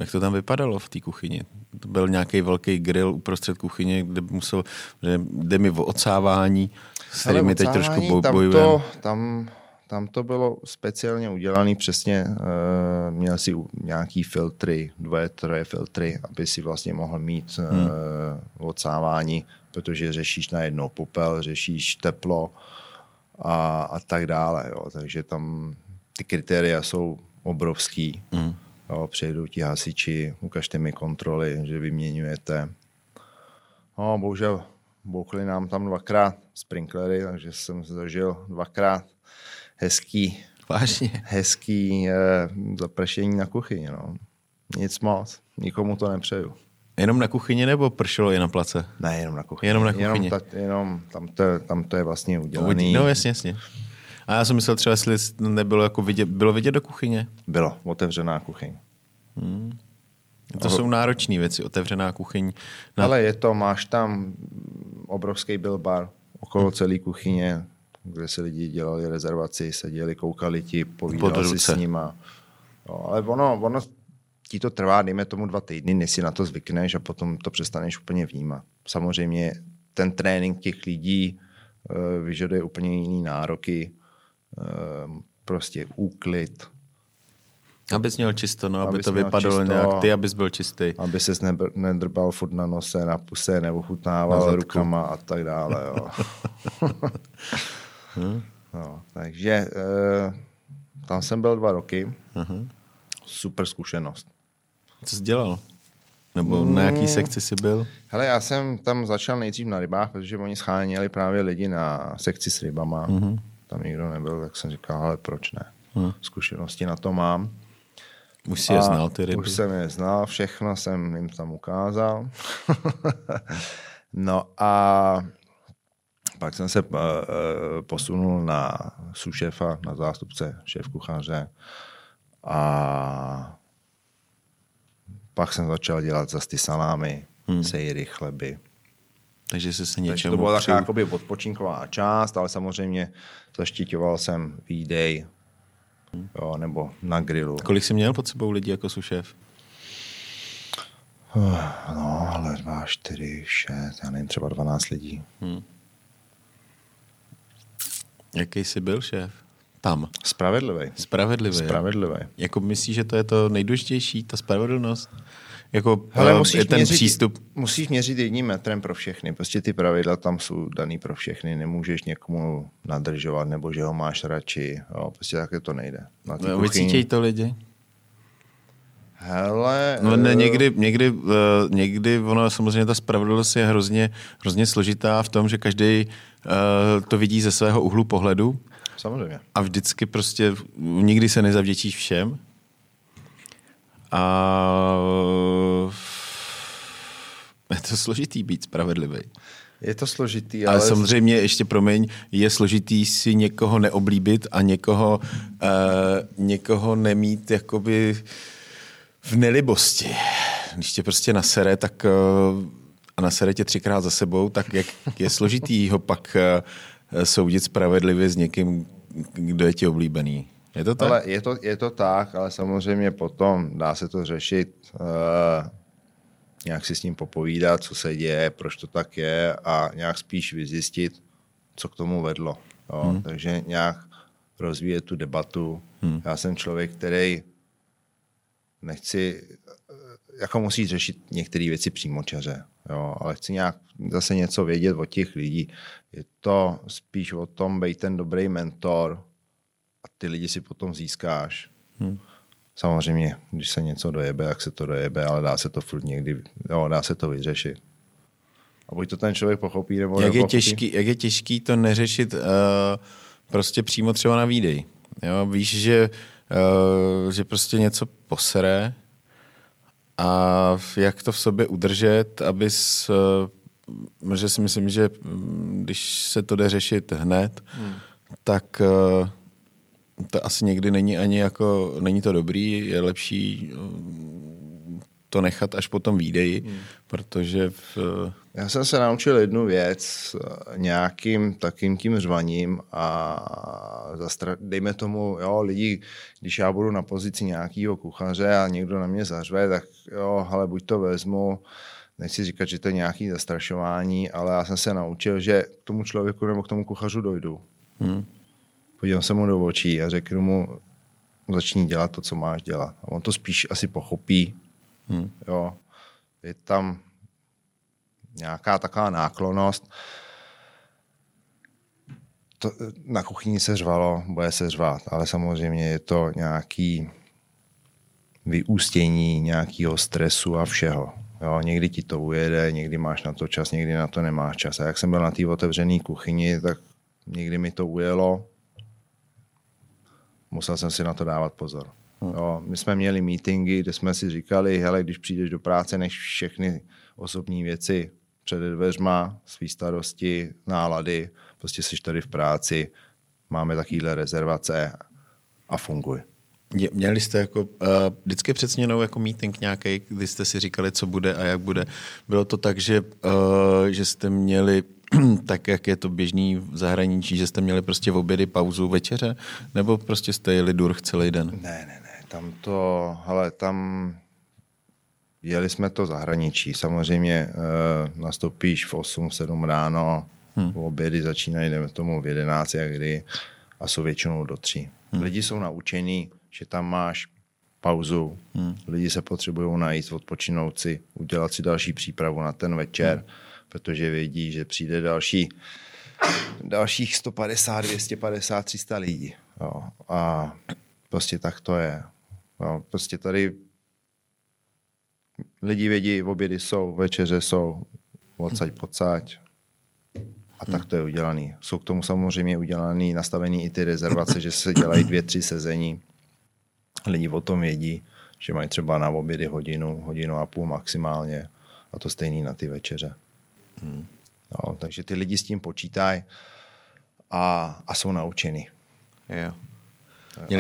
S2: Jak to tam vypadalo v té kuchyni? To byl nějaký velký grill uprostřed kuchyně, kde musel, kde, kde mi o odsávání, s kterými teď trošku bojujeme.
S1: Tam, to, tam tam to bylo speciálně udělané přesně, uh, měl si nějaký filtry, dvoje, troje filtry, aby si vlastně mohl mít uh, hmm. odsávání, protože řešíš najednou popel, řešíš teplo a, a tak dále. Jo. Takže tam ty kritéria jsou obrovský. Hmm. Jo, přejdou ti hasiči, ukažte mi kontroly, že vyměňujete. No, bohužel bouchli nám tam dvakrát sprinklery, takže jsem se zažil dvakrát hezký,
S2: Vážně.
S1: hezký eh, zapršení na kuchyni. No. Nic moc, nikomu to nepřeju.
S2: Jenom na kuchyni nebo pršelo i na place?
S1: Ne, jenom na kuchyni.
S2: Jenom na kuchyni.
S1: Jenom, ta, jenom tam, to, tam to je vlastně udělané.
S2: No jasně, jasně. A já jsem myslel třeba, jestli nebylo jako vidět, bylo vidět do kuchyně?
S1: Bylo, otevřená kuchyň.
S2: Hmm. To jsou náročné věci, otevřená kuchyň.
S1: Na... Ale je to, máš tam obrovský bar okolo hmm. celé kuchyně, kde si lidi dělali rezervaci, seděli, koukali ti, povídali si s nima. No, ale ono, ono ti to trvá, dejme tomu dva týdny, než si na to zvykneš a potom to přestaneš úplně vnímat. Samozřejmě ten trénink těch lidí uh, vyžaduje úplně jiný nároky, prostě úklid,
S2: Abys měl čisto, no, aby to vypadalo čisto, nějak, ty abys byl čistý.
S1: Aby ses nedrbal furt na nose, na puse, nebo chutnával rukama a tak dále. Jo. [LAUGHS] No, takže e, tam jsem byl dva roky. Uh-huh. Super zkušenost.
S2: Co jsi dělal? Nebo na jaký hmm. sekci jsi byl?
S1: Hele, já jsem tam začal nejdřív na rybách, protože oni scháněli právě lidi na sekci s rybama. Uh-huh. Tam nikdo nebyl, tak jsem říkal, ale proč ne? Uh-huh. Zkušenosti na to mám.
S2: Už jsi je znal, ty ryby?
S1: Už jsem je znal, všechno jsem jim tam ukázal. [LAUGHS] no a pak jsem se uh, posunul na sušefa, na zástupce šéf kuchaře a pak jsem začal dělat zase ty salámy, hmm. sejry, chleby.
S2: Takže jsi se něčemu Takže
S1: to byla taková jakoby odpočinková část, ale samozřejmě zaštiťoval jsem výdej hmm. jo, nebo na grilu.
S2: Kolik jsi měl pod sebou lidí jako sušef? [SIGHS]
S1: No, ale dva, čtyři, šest, já nevím, třeba 12 lidí. Hmm.
S2: Jaký jsi byl šéf? Tam.
S1: Spravedlivý.
S2: Spravedlivý.
S1: Spravedlivý.
S2: Jako myslíš, že to je to nejdůležitější, ta spravedlnost? Jako Hele, musíš je ten měřit, přístup.
S1: Musíš měřit jedním metrem pro všechny. Prostě ty pravidla tam jsou daný pro všechny. Nemůžeš někomu nadržovat, nebo že ho máš radši. Jo, prostě také to nejde.
S2: Na no, kuchyni... to lidi?
S1: Hele,
S2: no, ne, eh, někdy, někdy, uh, někdy ono, samozřejmě ta spravedlnost je hrozně, hrozně složitá v tom, že každý uh, to vidí ze svého úhlu pohledu.
S1: Samozřejmě.
S2: A vždycky prostě nikdy se nezavděčíš všem. A je to složitý být spravedlivý.
S1: Je to složitý, ale...
S2: Ale samozřejmě ještě, promiň, je složitý si někoho neoblíbit a někoho, uh, někoho nemít jakoby v nelibosti. Když tě prostě nasere, tak uh, a nasere tě třikrát za sebou, tak jak je složitý ho pak uh, soudit spravedlivě s někým, kdo je ti oblíbený. Je to tak?
S1: Ale je to, je to tak, ale samozřejmě potom dá se to řešit uh, nějak si s ním popovídat, co se děje, proč to tak je a nějak spíš vyzjistit, co k tomu vedlo. Jo? Hmm. Takže nějak rozvíjet tu debatu. Hmm. Já jsem člověk, který nechci, jako musí řešit některé věci přímočaře, jo, ale chci nějak zase něco vědět od těch lidí. Je to spíš o tom, být ten dobrý mentor a ty lidi si potom získáš. Hmm. Samozřejmě, když se něco dojebe, jak se to dojebe, ale dá se to furt někdy, jo, dá se to vyřešit. A buď to ten člověk pochopí, nebo
S2: jak je, těžký, jak je těžký to neřešit uh, prostě přímo třeba na výdej. Jo, víš, že, uh, že prostě něco posere a jak to v sobě udržet, abys, uh, si myslím, že mm, když se to jde řešit hned, hmm. tak uh, to asi někdy není ani jako, není to dobrý, je lepší to nechat až potom výdeji, hmm. protože v...
S1: Já jsem se naučil jednu věc nějakým takým tím řvaním a zastra... dejme tomu, jo, lidi, když já budu na pozici nějakého kuchaře a někdo na mě zařve, tak jo, ale buď to vezmu, nechci říkat, že to je nějaké zastrašování, ale já jsem se naučil, že k tomu člověku nebo k tomu kuchařu dojdu. Hmm podívám se mu do očí a řeknu mu, začni dělat to, co máš dělat. A on to spíš asi pochopí. Hmm. Jo. Je tam nějaká taková náklonost. To, na kuchyni se řvalo, bude se řvat, ale samozřejmě je to nějaký vyústění nějakého stresu a všeho. Jo, někdy ti to ujede, někdy máš na to čas, někdy na to nemáš čas. A jak jsem byl na té otevřené kuchyni, tak někdy mi to ujelo, musel jsem si na to dávat pozor. Hmm. Jo, my jsme měli meetingy, kde jsme si říkali, hele, když přijdeš do práce, než všechny osobní věci před dveřma, svý starosti, nálady, prostě jsi tady v práci, máme takovýhle rezervace a funguje.
S2: Měli jste jako uh, vždycky před směnou jako meeting nějaký, kdy jste si říkali, co bude a jak bude. Bylo to tak, že, uh, že jste měli [CLEARS THROAT] tak, jak je to běžný v zahraničí, že jste měli prostě v obědy pauzu večeře, nebo prostě jste jeli durch celý den?
S1: Ne, ne, ne, tam to, hele, tam jeli jsme to zahraničí. Samozřejmě uh, nastoupíš v 8, 7 ráno, hmm. v obědy začínají, jdeme tomu v 11, jak kdy, a jsou většinou do 3. Hmm. Lidi jsou naučení, že tam máš pauzu, hmm. lidi se potřebují najít, odpočinout si, udělat si další přípravu na ten večer. Hmm protože vědí, že přijde další, dalších 150, 250, 300 lidí. Jo. A prostě tak to je. Jo. Prostě tady lidi vědí, obědy jsou, večeře jsou, odsaď, pocať. A tak to je udělaný. Jsou k tomu samozřejmě udělaný, nastavený i ty rezervace, že se dělají dvě, tři sezení. Lidi o tom vědí, že mají třeba na obědy hodinu, hodinu a půl maximálně. A to stejný na ty večeře. Hmm. No, takže ty lidi s tím počítají a, a jsou naučeni.
S2: Jo.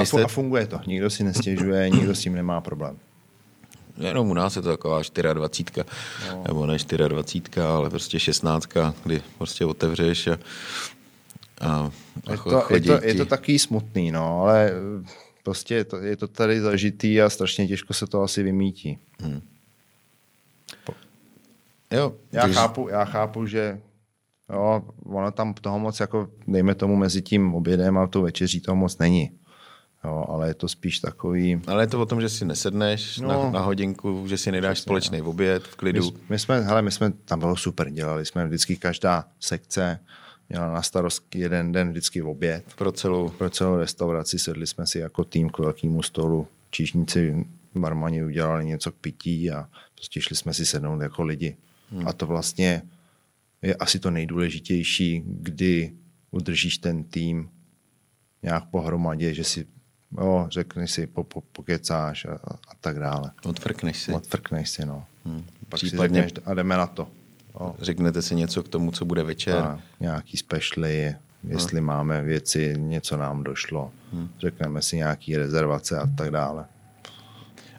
S1: A, jste... a funguje to. Nikdo si nestěžuje, [CLEARS THROAT] nikdo s tím nemá problém.
S2: Jenom u nás je to taková 24, no. nebo ne 24, ale prostě 16, kdy prostě otevřeš a, a,
S1: a je, to, je, to, je to takový smutný, no, ale prostě je to, je to tady zažitý a strašně těžko se to asi vymítí. Hmm. Jo, já, když... chápu, já chápu, že jo, ono tam toho moc, jako dejme tomu mezi tím obědem a tou večeří toho moc není. Jo, ale je to spíš takový...
S2: Ale je to o tom, že si nesedneš no, na, na hodinku, že si nedáš přesně, společný no. oběd v klidu.
S1: My, my, jsme, hele, my jsme, tam bylo super, dělali jsme vždycky každá sekce, měla na starost jeden den vždycky v oběd.
S2: Pro celou?
S1: Pro celou restauraci sedli jsme si jako tým k velkému stolu. Číšníci, barmani udělali něco k pití a prostě šli jsme si sednout jako lidi. Hmm. A to vlastně je asi to nejdůležitější, kdy udržíš ten tým nějak pohromadě, že si jo, řekni si, po, po, pokecáš a, a tak dále.
S2: Odfrkneš si.
S1: Odfrkneš si, no. Hmm. Pak Případně si řekneš, a jdeme na to.
S2: Jo. Řeknete si něco k tomu, co bude večer. A
S1: nějaký specialy, jestli hmm. máme věci, něco nám došlo. Hmm. Řekneme si nějaký rezervace a tak dále.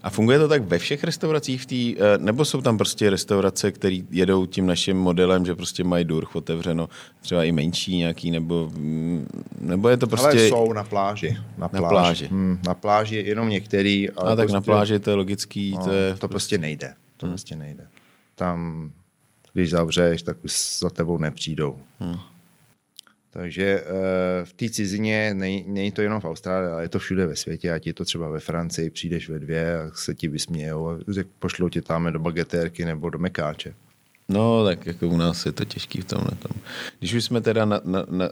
S2: A funguje to tak ve všech restauracích v tý, eh, nebo jsou tam prostě restaurace, které jedou tím naším modelem, že prostě mají durch otevřeno, třeba i menší nějaký, nebo, mm, nebo je to prostě... Ale
S1: jsou na pláži. Na pláži.
S2: Na pláži,
S1: hmm, na pláži jenom některý.
S2: Ale A tak prostě, na pláži to je logický.
S1: No,
S2: to, je
S1: to prostě nejde. To hmm. prostě nejde. tam, když zavřeš, tak už za tebou nepřijdou. Hmm. Takže uh, v té cizině není to jenom v Austrálii, ale je to všude ve světě, ať je to třeba ve Francii, přijdeš ve dvě a se ti vysmějou a pošlou tě tam do bagetérky nebo do mekáče.
S2: No, tak jako u nás je to těžký v tomhle. Tom. Když už jsme teda na, na, na,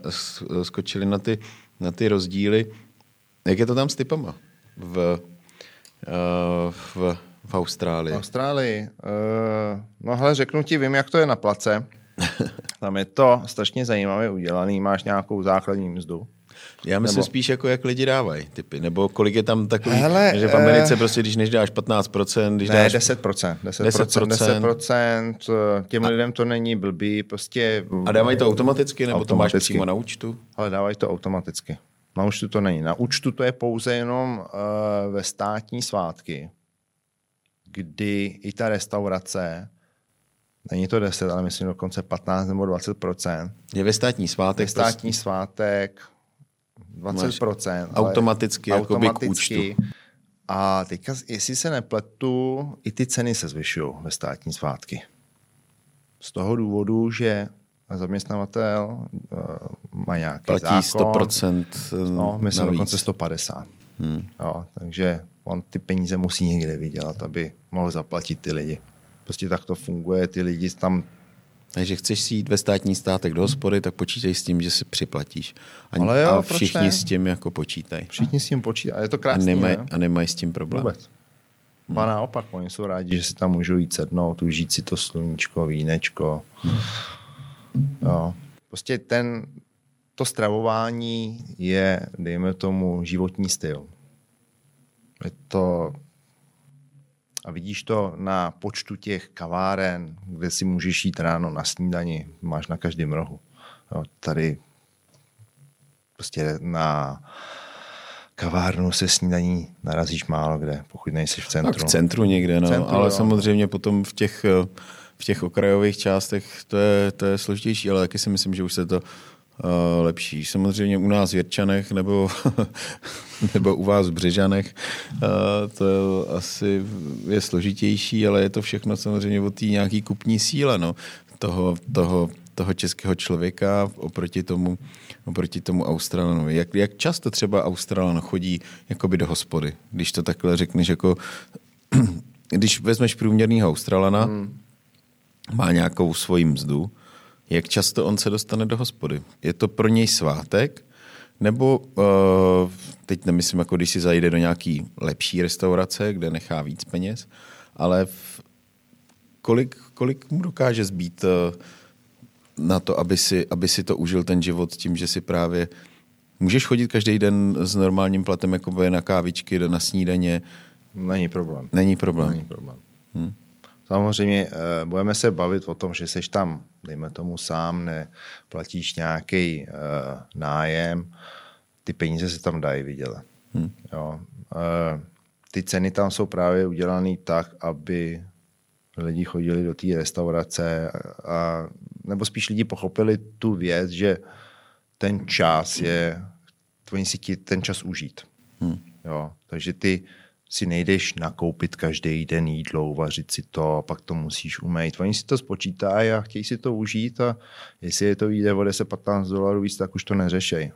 S2: skočili na ty, na ty rozdíly, jak je to tam s typama v, uh, v, v Austrálii?
S1: V Austrálii? Uh, no hele, řeknu ti, vím, jak to je na place. Tam je to strašně zajímavě udělaný, máš nějakou základní mzdu.
S2: Já myslím nebo... spíš jako jak lidi dávají typy, nebo kolik je tam takový, Hele, že v Americe uh, prostě, když než dáš 15%, když
S1: ne,
S2: dáš...
S1: 10%, 10%, 10%, 10% těm a... lidem to není blbý, prostě...
S2: A dávají to automaticky, nebo automaticky. to máš přímo na účtu?
S1: Ale dávají to automaticky. Na účtu to není. Na účtu to je pouze jenom uh, ve státní svátky, kdy i ta restaurace Není to 10, ale myslím dokonce 15 nebo 20%
S2: Je ve státní svátek? Ve
S1: státní prostě... svátek 20%
S2: Automaticky, automaticky k účtu.
S1: A teďka, jestli se nepletu, i ty ceny se zvyšují ve státní svátky. Z toho důvodu, že zaměstnavatel uh, má nějaký
S2: Platí
S1: zákon.
S2: 100%
S1: No, myslím navíc. dokonce 150. Hmm. Jo, takže on ty peníze musí někde vydělat, aby mohl zaplatit ty lidi. Prostě tak to funguje, ty lidi tam
S2: takže chceš si jít ve státní státek do hospody, tak počítej s tím, že si připlatíš. A, Ale jo, a všichni ne? s tím jako počítají.
S1: Všichni s tím počítají. A je to krásné.
S2: A nemají, a nemají s tím problém. Vůbec.
S1: Hmm. A naopak, oni jsou rádi, že si tam můžou jít sednout, užít si to sluníčko, vínečko. Hmm. Jo. Prostě ten, to stravování je, dejme tomu, životní styl. Je to a vidíš to na počtu těch kaváren, kde si můžeš jít ráno na snídani, máš na každém rohu. Jo, tady prostě na kavárnu se snídaní narazíš málo kde, pokud nejsi v centru.
S2: Tak v centru někde, no, v centru, ale jo. samozřejmě potom v těch, v těch okrajových částech to je, to je složitější, ale taky si myslím, že už se to lepší. Samozřejmě u nás v Jirčanech nebo, [LAUGHS] nebo u vás v Břežanech uh, to je, asi je složitější, ale je to všechno samozřejmě o té nějaký kupní síle no, toho, toho, toho českého člověka oproti tomu, oproti tomu Australanovi. Jak, jak často třeba Australan chodí jakoby do hospody, když to takhle řekneš jako [CLEARS THROAT] když vezmeš průměrného Australana, hmm. má nějakou svoji mzdu, jak často on se dostane do hospody. Je to pro něj svátek, nebo uh, teď nemyslím, jako když si zajde do nějaký lepší restaurace, kde nechá víc peněz, ale v, kolik, kolik mu dokáže zbít uh, na to, aby si, aby si to užil ten život tím, že si právě můžeš chodit každý den s normálním platem jako na kávičky, na snídaně.
S1: Není problém.
S2: Není problém.
S1: Není problém. Hmm. Samozřejmě eh, budeme se bavit o tom, že seš tam, dejme tomu sám, neplatíš nějaký uh, nájem, ty peníze se tam dají vydělat. Hmm. Jo. Uh, ty ceny tam jsou právě udělané tak, aby lidi chodili do té restaurace a, nebo spíš lidi pochopili tu věc, že ten čas je, oni si ti ten čas užít. Hmm. Jo. Takže ty si nejdeš nakoupit každý den jídlo, uvařit si to a pak to musíš umýt. Oni si to spočítají a chtějí si to užít a jestli je to jde o 10-15 dolarů víc, tak už to neřešej.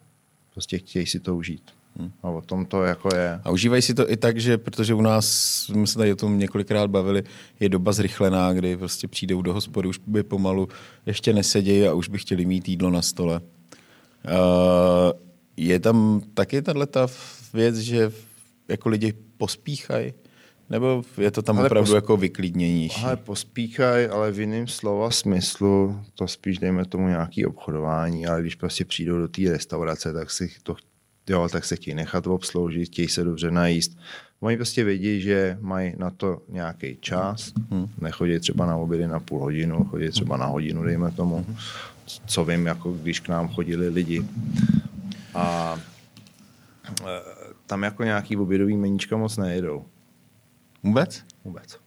S1: Prostě chtějí si to užít. Hmm. A o tom to jako je.
S2: A užívají si to i tak, že protože u nás, jsme se tady o tom několikrát bavili, je doba zrychlená, kdy prostě přijdou do hospody, už by pomalu ještě nesedějí a už by chtěli mít jídlo na stole. Uh, je tam taky tato věc, že jako lidi pospíchají? Nebo je to tam ale opravdu pos... jako vyklidněnější?
S1: Ale pospíchají, ale v jiném slova smyslu, to spíš dejme tomu nějaký obchodování, ale když prostě přijdou do té restaurace, tak si to jo, tak se chtějí nechat obsloužit, chtějí se dobře najíst. Oni prostě vědí, že mají na to nějaký čas, hmm. nechodí třeba na obědy na půl hodinu, chodí třeba na hodinu, dejme tomu. Hmm. Co vím, jako když k nám chodili lidi. A tam jako nějaký obědový meníčka moc nejedou.
S2: Vůbec?
S1: Vůbec.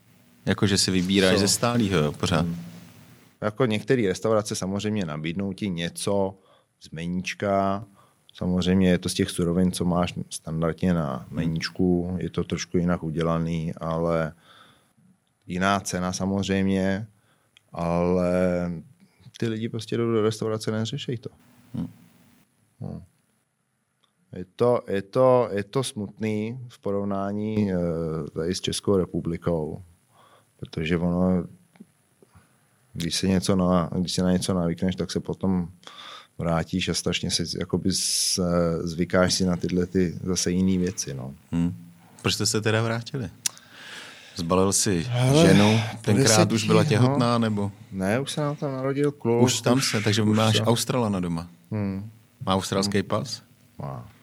S2: Jako, že si vybíráš Co? ze stálého pořád. Hmm.
S1: Jako některé restaurace samozřejmě nabídnou ti něco z meníčka, Samozřejmě je to z těch surovin, co máš standardně na meníčku, je to trošku jinak udělaný, ale jiná cena samozřejmě. Ale ty lidi prostě jdou do restaurace, neřešej to. Hmm. No. Je to, je, to, je to smutný v porovnání uh, tady s Českou republikou, protože ono, když se, něco na, když se na něco navykneš, tak se potom vrátíš a strašně si jakoby z, zvykáš si na tyhle ty zase jiné věci. No. Hmm.
S2: Proč jste se teda vrátili? Zbalil si Hele, ženu, tenkrát už byla těhotná, no. nebo?
S1: Ne, už se nám tam narodil kluk.
S2: Už tam se, takže už máš to. Australana doma. Hmm. Má australský hmm. pas?
S1: Má.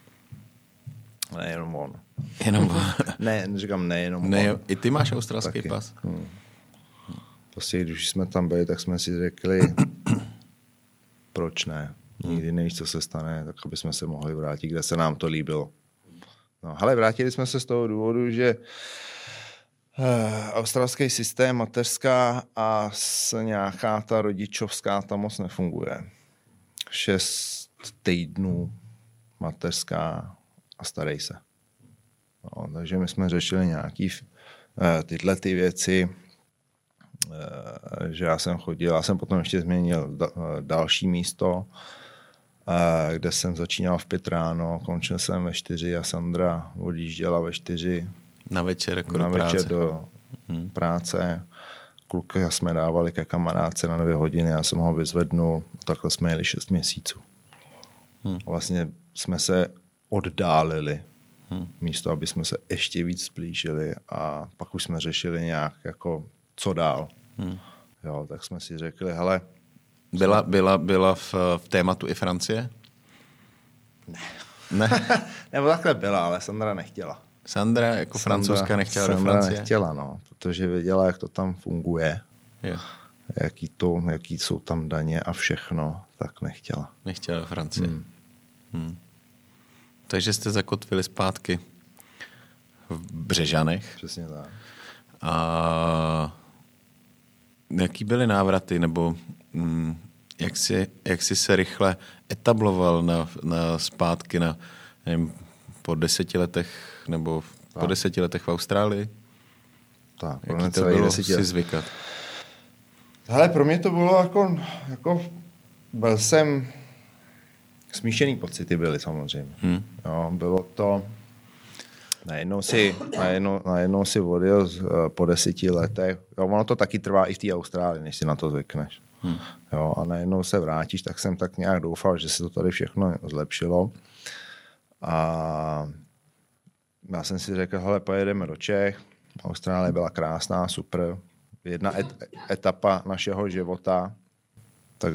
S1: Ne, jenom on.
S2: Jenom [LAUGHS] on.
S1: ne, neříkám nejenom
S2: ne,
S1: on.
S2: I ty máš australský Taky. pas?
S1: Hmm. Prostě když jsme tam byli, tak jsme si řekli, [CLEARS THROAT] proč ne? Nikdy nevíš, co se stane, tak aby jsme se mohli vrátit, kde se nám to líbilo. No, ale vrátili jsme se z toho důvodu, že uh, australský systém mateřská a s nějaká ta rodičovská tam moc nefunguje. Šest týdnů mateřská a starej se. No, takže my jsme řešili nějaký uh, tyhle ty věci, uh, že já jsem chodil, já jsem potom ještě změnil uh, další místo, kde jsem začínal v pět ráno, končil jsem ve čtyři a Sandra odjížděla ve čtyři.
S2: Na večer jako
S1: na
S2: do
S1: večer
S2: práce.
S1: do hmm. práce. Kluky jsme dávali ke kamarádce na dvě hodiny, já jsem ho vyzvednul. Takhle jsme jeli šest měsíců. Hmm. Vlastně jsme se oddálili, hmm. místo aby jsme se ještě víc zblížili a pak už jsme řešili nějak jako co dál. Hmm. Jo, tak jsme si řekli, hele,
S2: byla, byla, byla v, v tématu i Francie?
S1: Ne.
S2: Ne? [LAUGHS]
S1: Nebo takhle byla, ale Sandra nechtěla.
S2: Sandra jako Sandra, francouzka nechtěla
S1: Sandra
S2: do Francie?
S1: nechtěla, no, protože věděla, jak to tam funguje.
S2: Jo.
S1: Jaký, to, jaký jsou tam daně a všechno, tak nechtěla.
S2: Nechtěla do Francie. Hmm. Hmm. Takže jste zakotvili zpátky v Břežanech.
S1: Přesně tak.
S2: A jaký byly návraty, nebo mm, jak, jsi, jak jsi se rychle etabloval na, na zpátky na, nevím, po deseti letech, nebo tak. po deseti letech v Austrálii?
S1: Tak,
S2: Jaký to bylo si zvykat?
S1: Hele, pro mě to bylo jako, jako byl jsem, smíšený pocity byly samozřejmě. Hmm. Jo, bylo to, Najednou si, najednou, najednou si odjel eh, po deseti letech. Jo, ono to taky trvá i v té Austrálii, než si na to zvykneš. Hmm. Jo, a najednou se vrátíš, tak jsem tak nějak doufal, že se to tady všechno zlepšilo. A já jsem si řekl, hele, pojedeme do Čech. Austrálie byla krásná, super. Jedna et, etapa našeho života, tak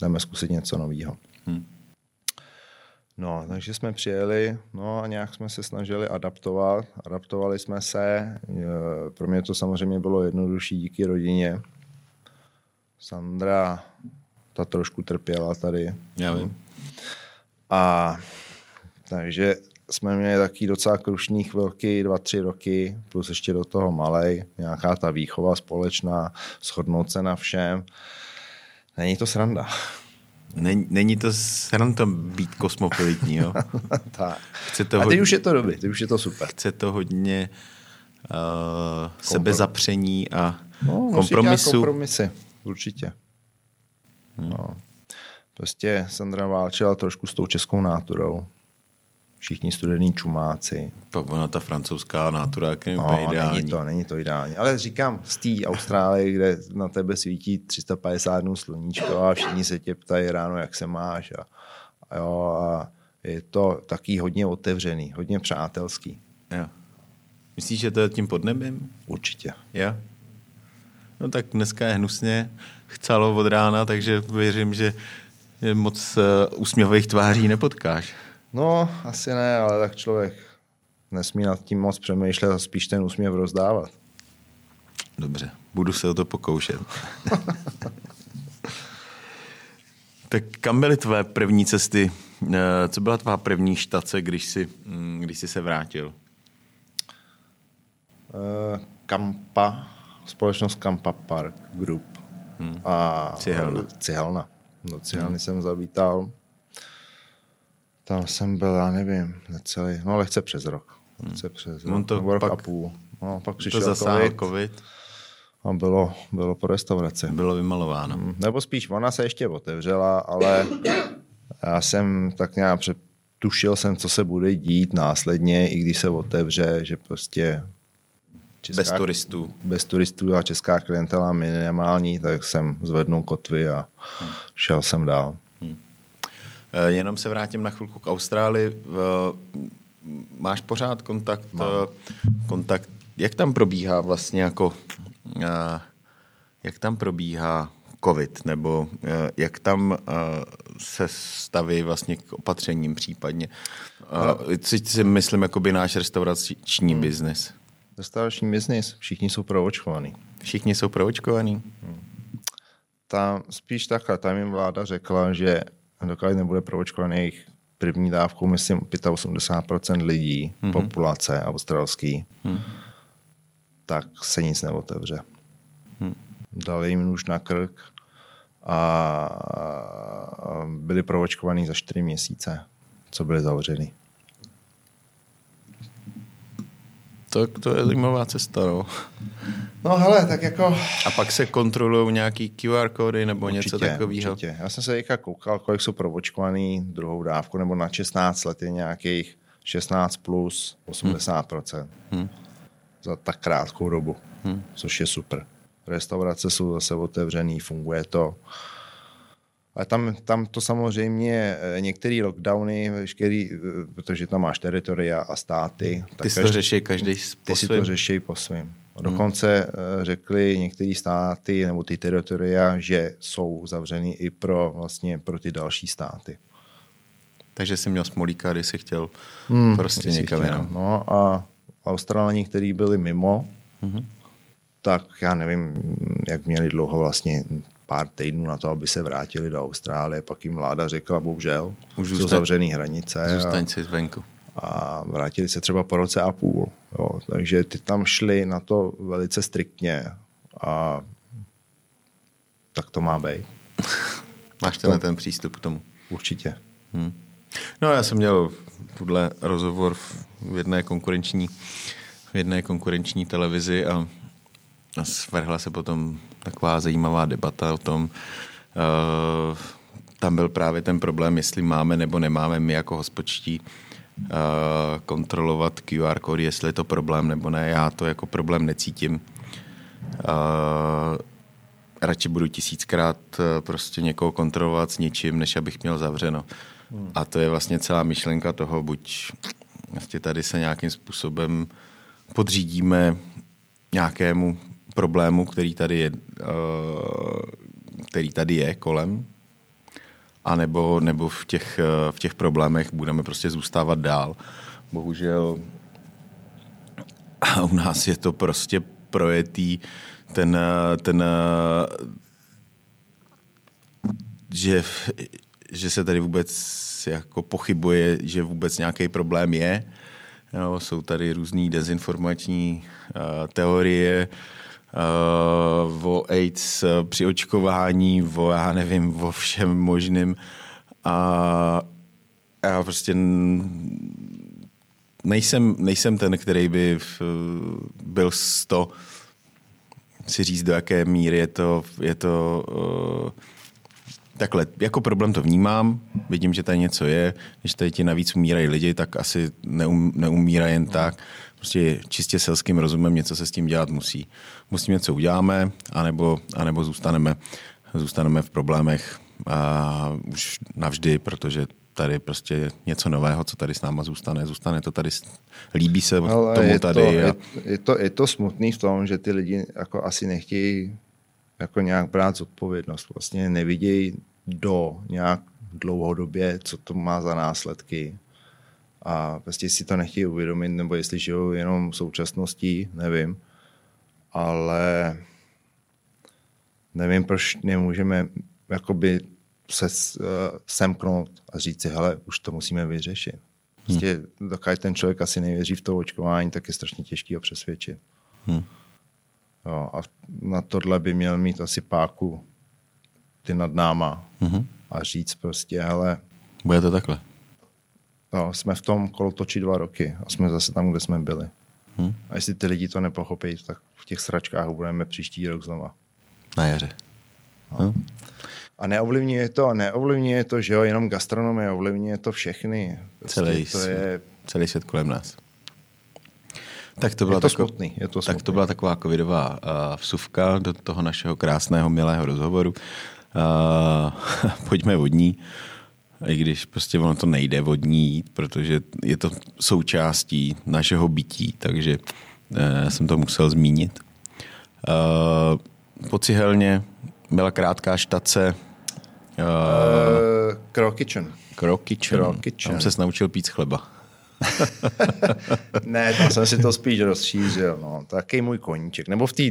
S1: jdeme zkusit něco nového. Hmm. No, takže jsme přijeli, no a nějak jsme se snažili adaptovat. Adaptovali jsme se. Pro mě to samozřejmě bylo jednodušší díky rodině. Sandra, ta trošku trpěla tady.
S2: Já vím.
S1: A takže jsme měli taky docela krušný chvilky, dva, tři roky, plus ještě do toho malej, nějaká ta výchova společná, shodnout se na všem. Není to sranda.
S2: Není, není to sranda být kosmopolitní, jo? [LAUGHS]
S1: tak. Chce to A teď hodně, už je to dobrý, teď už je to super.
S2: Chce to hodně uh, sebezapření a no, kompromisu.
S1: kompromisy, určitě. Hmm. No. Prostě Sandra válčila trošku s tou českou náturou. Všichni studený čumáci.
S2: To ona ta francouzská nátura je no, ideální.
S1: Není to, není to ideální. Ale říkám, z té Austrálie, kde na tebe svítí 350 dnů sluníčko a všichni se tě ptají ráno, jak se máš. A, a, jo, a je to taky hodně otevřený, hodně přátelský.
S2: Jo. Myslíš, že to je tím podnebím?
S1: Určitě.
S2: Jo? No tak dneska je hnusně, chcelo od rána, takže věřím, že moc uh, úsměvových tváří nepotkáš.
S1: No, asi ne, ale tak člověk nesmí nad tím moc přemýšlet a spíš ten úsměv rozdávat.
S2: Dobře, budu se o to pokoušet. [LAUGHS] tak kam byly tvé první cesty? Eh, co byla tvá první štace, když jsi, mm, když jsi se vrátil?
S1: Uh, Kampa, společnost Kampa Park Group. Hmm. A
S2: Cihelna.
S1: Cihelna. Do Cihelny hmm. jsem zavítal. Tam jsem byl, já nevím, necelý, no lehce přes rok. Lehce přes rok, On to rok
S2: pak,
S1: a půl. No, pak přišel
S2: to
S1: COVID.
S2: COVID.
S1: a bylo, bylo po restauraci.
S2: Bylo vymalováno.
S1: Mm, Nebo spíš ona se ještě otevřela, ale [COUGHS] já jsem tak nějak před, tušil jsem, co se bude dít následně, i když se otevře, že prostě
S2: česká, bez turistů.
S1: Bez turistů a česká klientela minimální, tak jsem zvednul kotvy a hmm. šel jsem dál. Hmm.
S2: Jenom se vrátím na chvilku k Austrálii. Máš pořád kontakt, Mám. kontakt, jak tam probíhá vlastně jako, jak tam probíhá COVID, nebo jak tam se staví vlastně k opatřením případně. Co si myslím, jako by náš restaurační hmm. biznis?
S1: Restaurační biznis, všichni jsou proočkovaní.
S2: Všichni jsou proočkovaní? Hmm.
S1: Tam spíš takhle, tam jim vláda řekla, že dokud nebude proočkovaných první dávkou, myslím, 85% lidí, hmm populace australský, hmm tak se nic neotevře. Hmm. Dali jim už na krk a byli proočkovaní za 4 měsíce, co byli zavřeni.
S2: Tak to je zajímavá cesta, no.
S1: No hele, tak jako...
S2: A pak se kontrolují nějaký QR kódy nebo určitě, něco takového?
S1: Určitě. Já jsem se teďka koukal, kolik jsou provočkovaný druhou dávku, nebo na 16 let je nějakých 16 plus 80%. Hmm. hmm. Za tak krátkou dobu, hmm. což je super. Restaurace jsou zase otevřený, funguje to. Ale tam, tam to samozřejmě, eh, některé lockdowny, veškerý, eh, protože tam máš teritoria a státy.
S2: Ty si to řeší každý po
S1: Ty si to řeší po svým. Dokonce hmm. řekli některé státy nebo ty teritoria, že jsou zavřený i pro, vlastně, pro ty další státy.
S2: Takže jsi měl smolíka, když jsi chtěl hmm, prostě někam
S1: chtěl. No a Australani, kteří byli mimo, hmm. tak já nevím, jak měli dlouho vlastně pár týdnů na to, aby se vrátili do Austrálie. Pak jim vláda řekla, bohužel, Už jsou zavřený hranice.
S2: Zůstaň si zvenku.
S1: A vrátili se třeba po roce a půl. Jo. Takže ty tam šli na to velice striktně a tak to má být. [LAUGHS]
S2: Máš tenhle ten přístup k tomu?
S1: Určitě.
S2: Hmm. No já jsem měl tuhle rozhovor v jedné konkurenční, v jedné konkurenční televizi a a svrhla se potom taková zajímavá debata o tom, uh, tam byl právě ten problém, jestli máme nebo nemáme my jako hospočtí uh, kontrolovat QR kódy, jestli je to problém nebo ne. Já to jako problém necítím. Uh, radši budu tisíckrát prostě někoho kontrolovat s ničím, než abych měl zavřeno. Hmm. A to je vlastně celá myšlenka toho, buď vlastně tady se nějakým způsobem podřídíme nějakému problému, který tady je, eh, který tady je kolem, a nebo, nebo v, těch, eh, v těch problémech budeme prostě zůstávat dál. Bohužel u nás je to prostě projetý ten, eh, ten že, že se tady vůbec jako pochybuje, že vůbec nějaký problém je. No, jsou tady různé dezinformační uh, teorie, uh, uh, o AIDS uh, při očkování, o já nevím, o všem možným. A já prostě nejsem, nejsem ten, který by v, byl z to si říct, do jaké míry je to, je to uh, takhle, jako problém to vnímám, vidím, že tady něco je, když tady ti navíc umírají lidi, tak asi neum, neumírá jen tak prostě čistě selským rozumem něco se s tím dělat musí. Musím něco uděláme, anebo, anebo zůstaneme, zůstaneme v problémech a už navždy, protože tady prostě něco nového, co tady s náma zůstane, zůstane to tady, líbí se Ale tomu
S1: je
S2: tady.
S1: To,
S2: a...
S1: je, je, to, je to smutný v tom, že ty lidi jako asi nechtějí jako nějak brát zodpovědnost. Vlastně nevidějí do nějak dlouhodobě, co to má za následky a prostě si to nechtějí uvědomit, nebo jestli žijou jenom současností, nevím. Ale nevím, proč nemůžeme jakoby se uh, semknout a říct si, hele, už to musíme vyřešit. Prostě hmm. dokud ten člověk asi nevěří v to očkování, tak je strašně těžký ho přesvědčit. Hmm. Jo, a na tohle by měl mít asi páku ty nad náma hmm. a říct prostě, hele...
S2: Bude to takhle.
S1: No, jsme v tom kolotoči dva roky a jsme zase tam, kde jsme byli. Hmm. A jestli ty lidi to nepochopí, tak v těch sračkách budeme příští rok znova.
S2: Na jaře.
S1: No. A neovlivňuje to, neovlivňuje to, že jo, jenom gastronomie, ovlivňuje to všechny.
S2: Prostě celý, to je... celý svět kolem nás. Tak to byla,
S1: je to
S2: tako...
S1: smutný, je to
S2: tak to byla taková covidová uh, vsuvka do toho našeho krásného, milého rozhovoru. Uh, [LAUGHS] pojďme vodní, i když prostě ono to nejde vodní jít, protože je to součástí našeho bytí, takže uh, jsem to musel zmínit. Uh, po cihelně byla krátká štace.
S1: Uh, uh, Krokičen.
S2: Krokičen. Krokičen. Tam se naučil pít chleba. [LAUGHS]
S1: ne, tam jsem si to spíš rozšířil. No. Taký můj koníček. Nebo v té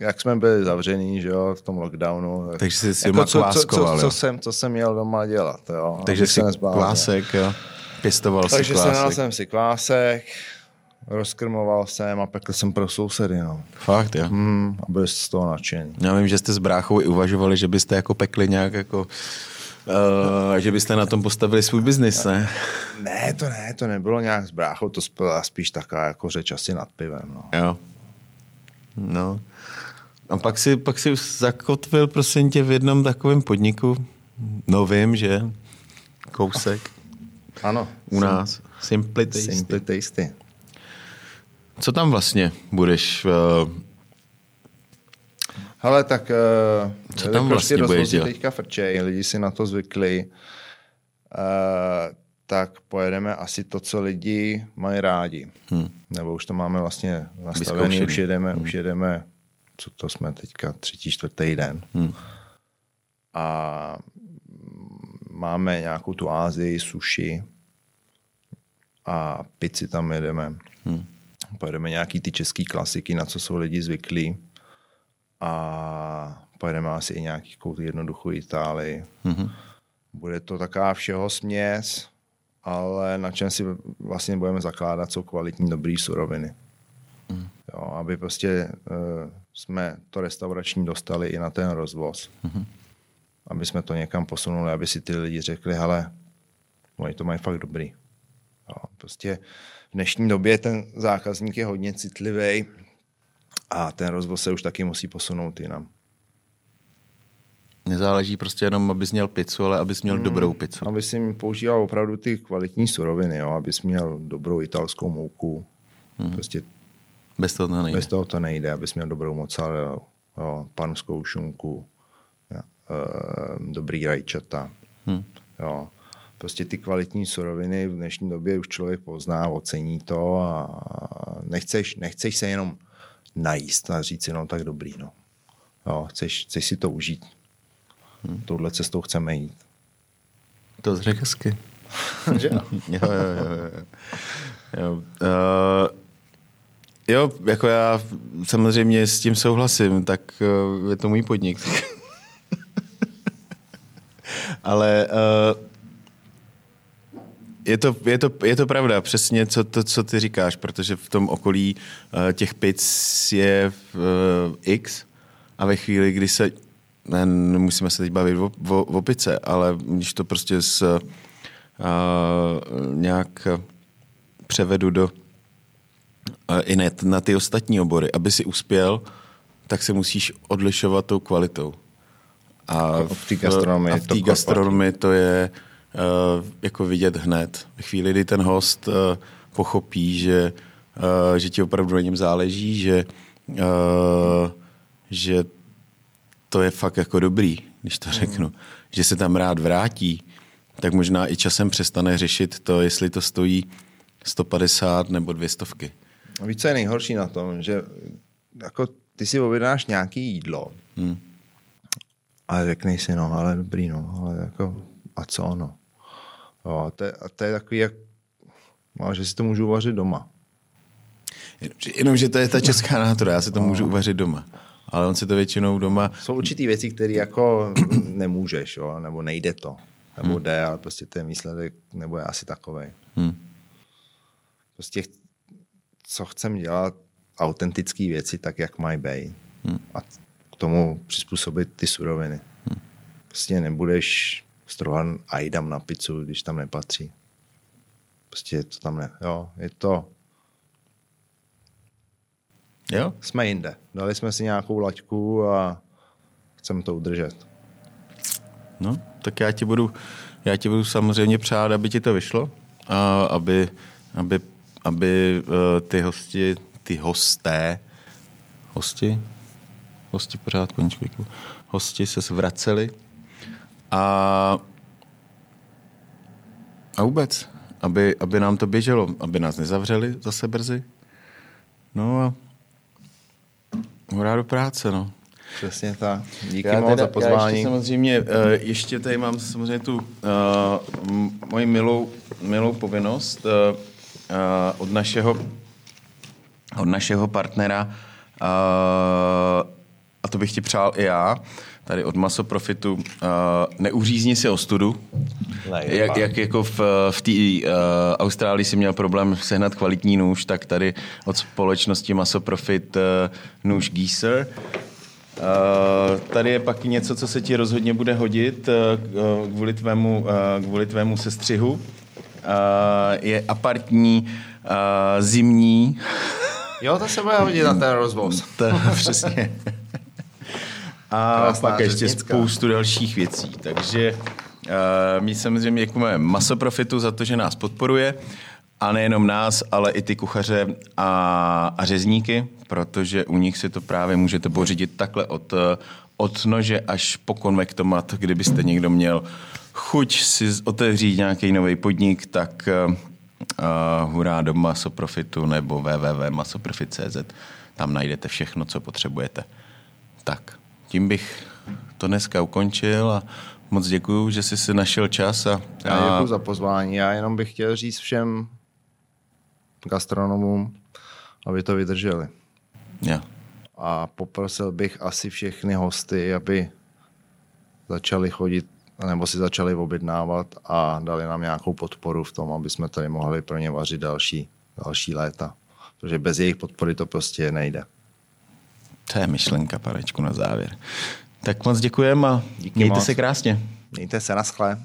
S1: jak jsme byli zavření, že jo, v tom lockdownu.
S2: Takže jsi si jako co, co, co,
S1: co, jsem, co jsem měl doma dělat, jo.
S2: Takže jsi kvásek, jo. Pěstoval
S1: Takže
S2: si kvásek.
S1: Takže jsem si kvásek, rozkrmoval jsem a pekl jsem pro sousedy, no.
S2: Fakt, jo?
S1: Hmm, a byli z toho nadšení.
S2: Já vím, že jste s bráchou i uvažovali, že byste jako pekli nějak jako Uh, že byste na tom postavili svůj biznis, ne?
S1: Ne, to ne, to nebylo nějak s bráchou, to byla spíš taková jako řeč asi nad pivem. No.
S2: Jo. No. A pak si, pak si zakotvil, prosím tě, v jednom takovém podniku, novým, že? Kousek.
S1: Ano.
S2: U nás. Simply Tasty.
S1: Simply Tasty.
S2: Co tam vlastně budeš uh,
S1: ale tak uh,
S2: Co tam vlastně budeš dělat?
S1: teďka frčej, lidi si na to zvykli. Uh, tak pojedeme asi to, co lidi mají rádi. Hmm. Nebo už to máme vlastně nastavené, už jedeme, hmm. už jedeme, co to jsme teďka, třetí, čtvrtý den. Hmm. A máme nějakou tu Ázii, sushi a pici tam jedeme. Hmm. Pojedeme nějaký ty český klasiky, na co jsou lidi zvyklí a pojedeme asi i nějaký kout jednoduchou Itálii. Mm-hmm. Bude to taková všeho směs, ale na čem si vlastně budeme zakládat, jsou kvalitní, dobrý suroviny. Mm. Jo, aby prostě uh, jsme to restaurační dostali i na ten rozvoz. Mm-hmm. Aby jsme to někam posunuli, aby si ty lidi řekli, hele, oni to mají fakt dobrý. Jo, prostě v dnešní době ten zákazník je hodně citlivý a ten rozvoz se už taky musí posunout jinam.
S2: Nezáleží prostě jenom, abys měl pizzu, ale abys měl hmm, dobrou pizzu.
S1: Aby si používal opravdu ty kvalitní suroviny, jo? abys měl dobrou italskou mouku. Hmm. Prostě
S2: bez toho to nejde.
S1: Bez toho to nejde, abys měl dobrou mozzarella, jo? panskou šunku, jo? E, dobrý rajčata. Hmm. Jo? Prostě ty kvalitní suroviny v dnešní době už člověk pozná, ocení to a nechceš, nechceš se jenom najíst a říct si, no tak dobrý, no. Jo, chceš, chceš si to užít. Hmm. Touhle cestou chceme jít.
S2: To řekl hezky. [LAUGHS]
S1: Jo,
S2: jo, jo, jo. jo. Uh, jo, jako já samozřejmě s tím souhlasím, tak uh, je to můj podnik. [LAUGHS] Ale uh, je to, je, to, je to pravda, přesně co, to, co ty říkáš, protože v tom okolí uh, těch pic je uh, X a ve chvíli, kdy se, ne, nemusíme se teď bavit o, o, o pice, ale když to prostě s, uh, nějak převedu do i net, na ty ostatní obory, aby si uspěl, tak se musíš odlišovat tou kvalitou.
S1: A v té gastronomii,
S2: a v té gastronomii to je Eh, jako vidět hned. V chvíli, kdy ten host eh, pochopí, že, eh, že ti opravdu na něm záleží, že, že to je fakt jako dobrý, když to řeknu, mm. že se tam rád vrátí, tak možná i časem přestane řešit to, jestli to stojí 150 nebo 200.
S1: Víš, co je nejhorší na tom, že jako ty si objednáš nějaký jídlo hmm. a řekneš si, no, ale dobrý, no, ale jako, a co, no. Jo, a, to je, a to je takový, jak, no, že si to můžu uvařit doma.
S2: Jenomže to je ta česká [LAUGHS] nátura, já si to no. můžu uvařit doma. Ale on si to většinou doma...
S1: Jsou určitý věci, které jako [CLEARS THROAT] nemůžeš, jo, nebo nejde to. Nebo hmm. jde, ale prostě ten výsledek nebo je asi takový. Hmm. Prostě co chcem dělat, autentické věci tak, jak mají být. Hmm. A k tomu přizpůsobit ty suroviny. Hmm. Prostě nebudeš strohan ajdam na pizzu, když tam nepatří. Prostě to tam ne. Jo, je to
S2: Jo?
S1: Jsme jinde. Dali jsme si nějakou laťku a chceme to udržet.
S2: No, tak já ti budu, já ti budu samozřejmě přát, aby ti to vyšlo a aby, aby, aby uh, ty hosti, ty hosté, hosti, hosti pořád koničku, hosti se zvraceli a a vůbec, aby, aby nám to běželo, aby nás nezavřeli zase brzy. No a hurá do práce, no.
S1: Přesně tak. Díky
S2: Já
S1: moc
S2: teda-
S1: za pozvání.
S2: Já ještě samozřejmě, uh, ještě tady mám samozřejmě tu uh, moji milou, milou povinnost uh, od našeho od našeho partnera uh, a to bych ti přál i já, tady od Maso Profitu, uh, neuřízni si ostudu.
S1: Nejde,
S2: Jak, jak jako v, v té uh, Austrálii si měl problém sehnat kvalitní nůž, tak tady od společnosti Maso Profit uh, nůž Geezer. Uh, tady je pak něco, co se ti rozhodně bude hodit uh, kvůli, tvému, uh, kvůli tvému sestřihu. Uh, je apartní, uh, zimní,
S1: Jo, to se bude hodit na ten rozvoz. [LAUGHS]
S2: to, přesně. A
S1: Krásná
S2: pak ještě
S1: řeznická.
S2: spoustu dalších věcí. Takže uh, my samozřejmě děkujeme Maso Profitu za to, že nás podporuje. A nejenom nás, ale i ty kuchaře a, a řezníky, protože u nich si to právě můžete pořídit takhle od, eh, od nože až po konvektomat, kdybyste někdo měl chuť si otevřít nějaký nový podnik, tak uh, hurá do Masoprofitu nebo www.masoprofit.cz. Tam najdete všechno, co potřebujete. Tak, tím bych to dneska ukončil a moc děkuju, že jsi si našel čas. A,
S1: Já
S2: a
S1: děkuji za pozvání. Já jenom bych chtěl říct všem gastronomům, aby to vydrželi.
S2: jo.
S1: A poprosil bych asi všechny hosty, aby začali chodit nebo si začali objednávat a dali nám nějakou podporu v tom, aby jsme tady mohli pro ně vařit další, další léta. Protože bez jejich podpory to prostě nejde.
S2: To je myšlenka, panečku, na závěr. Tak moc děkujem a
S1: Díky
S2: mějte
S1: moc.
S2: se krásně.
S1: Mějte se na schle.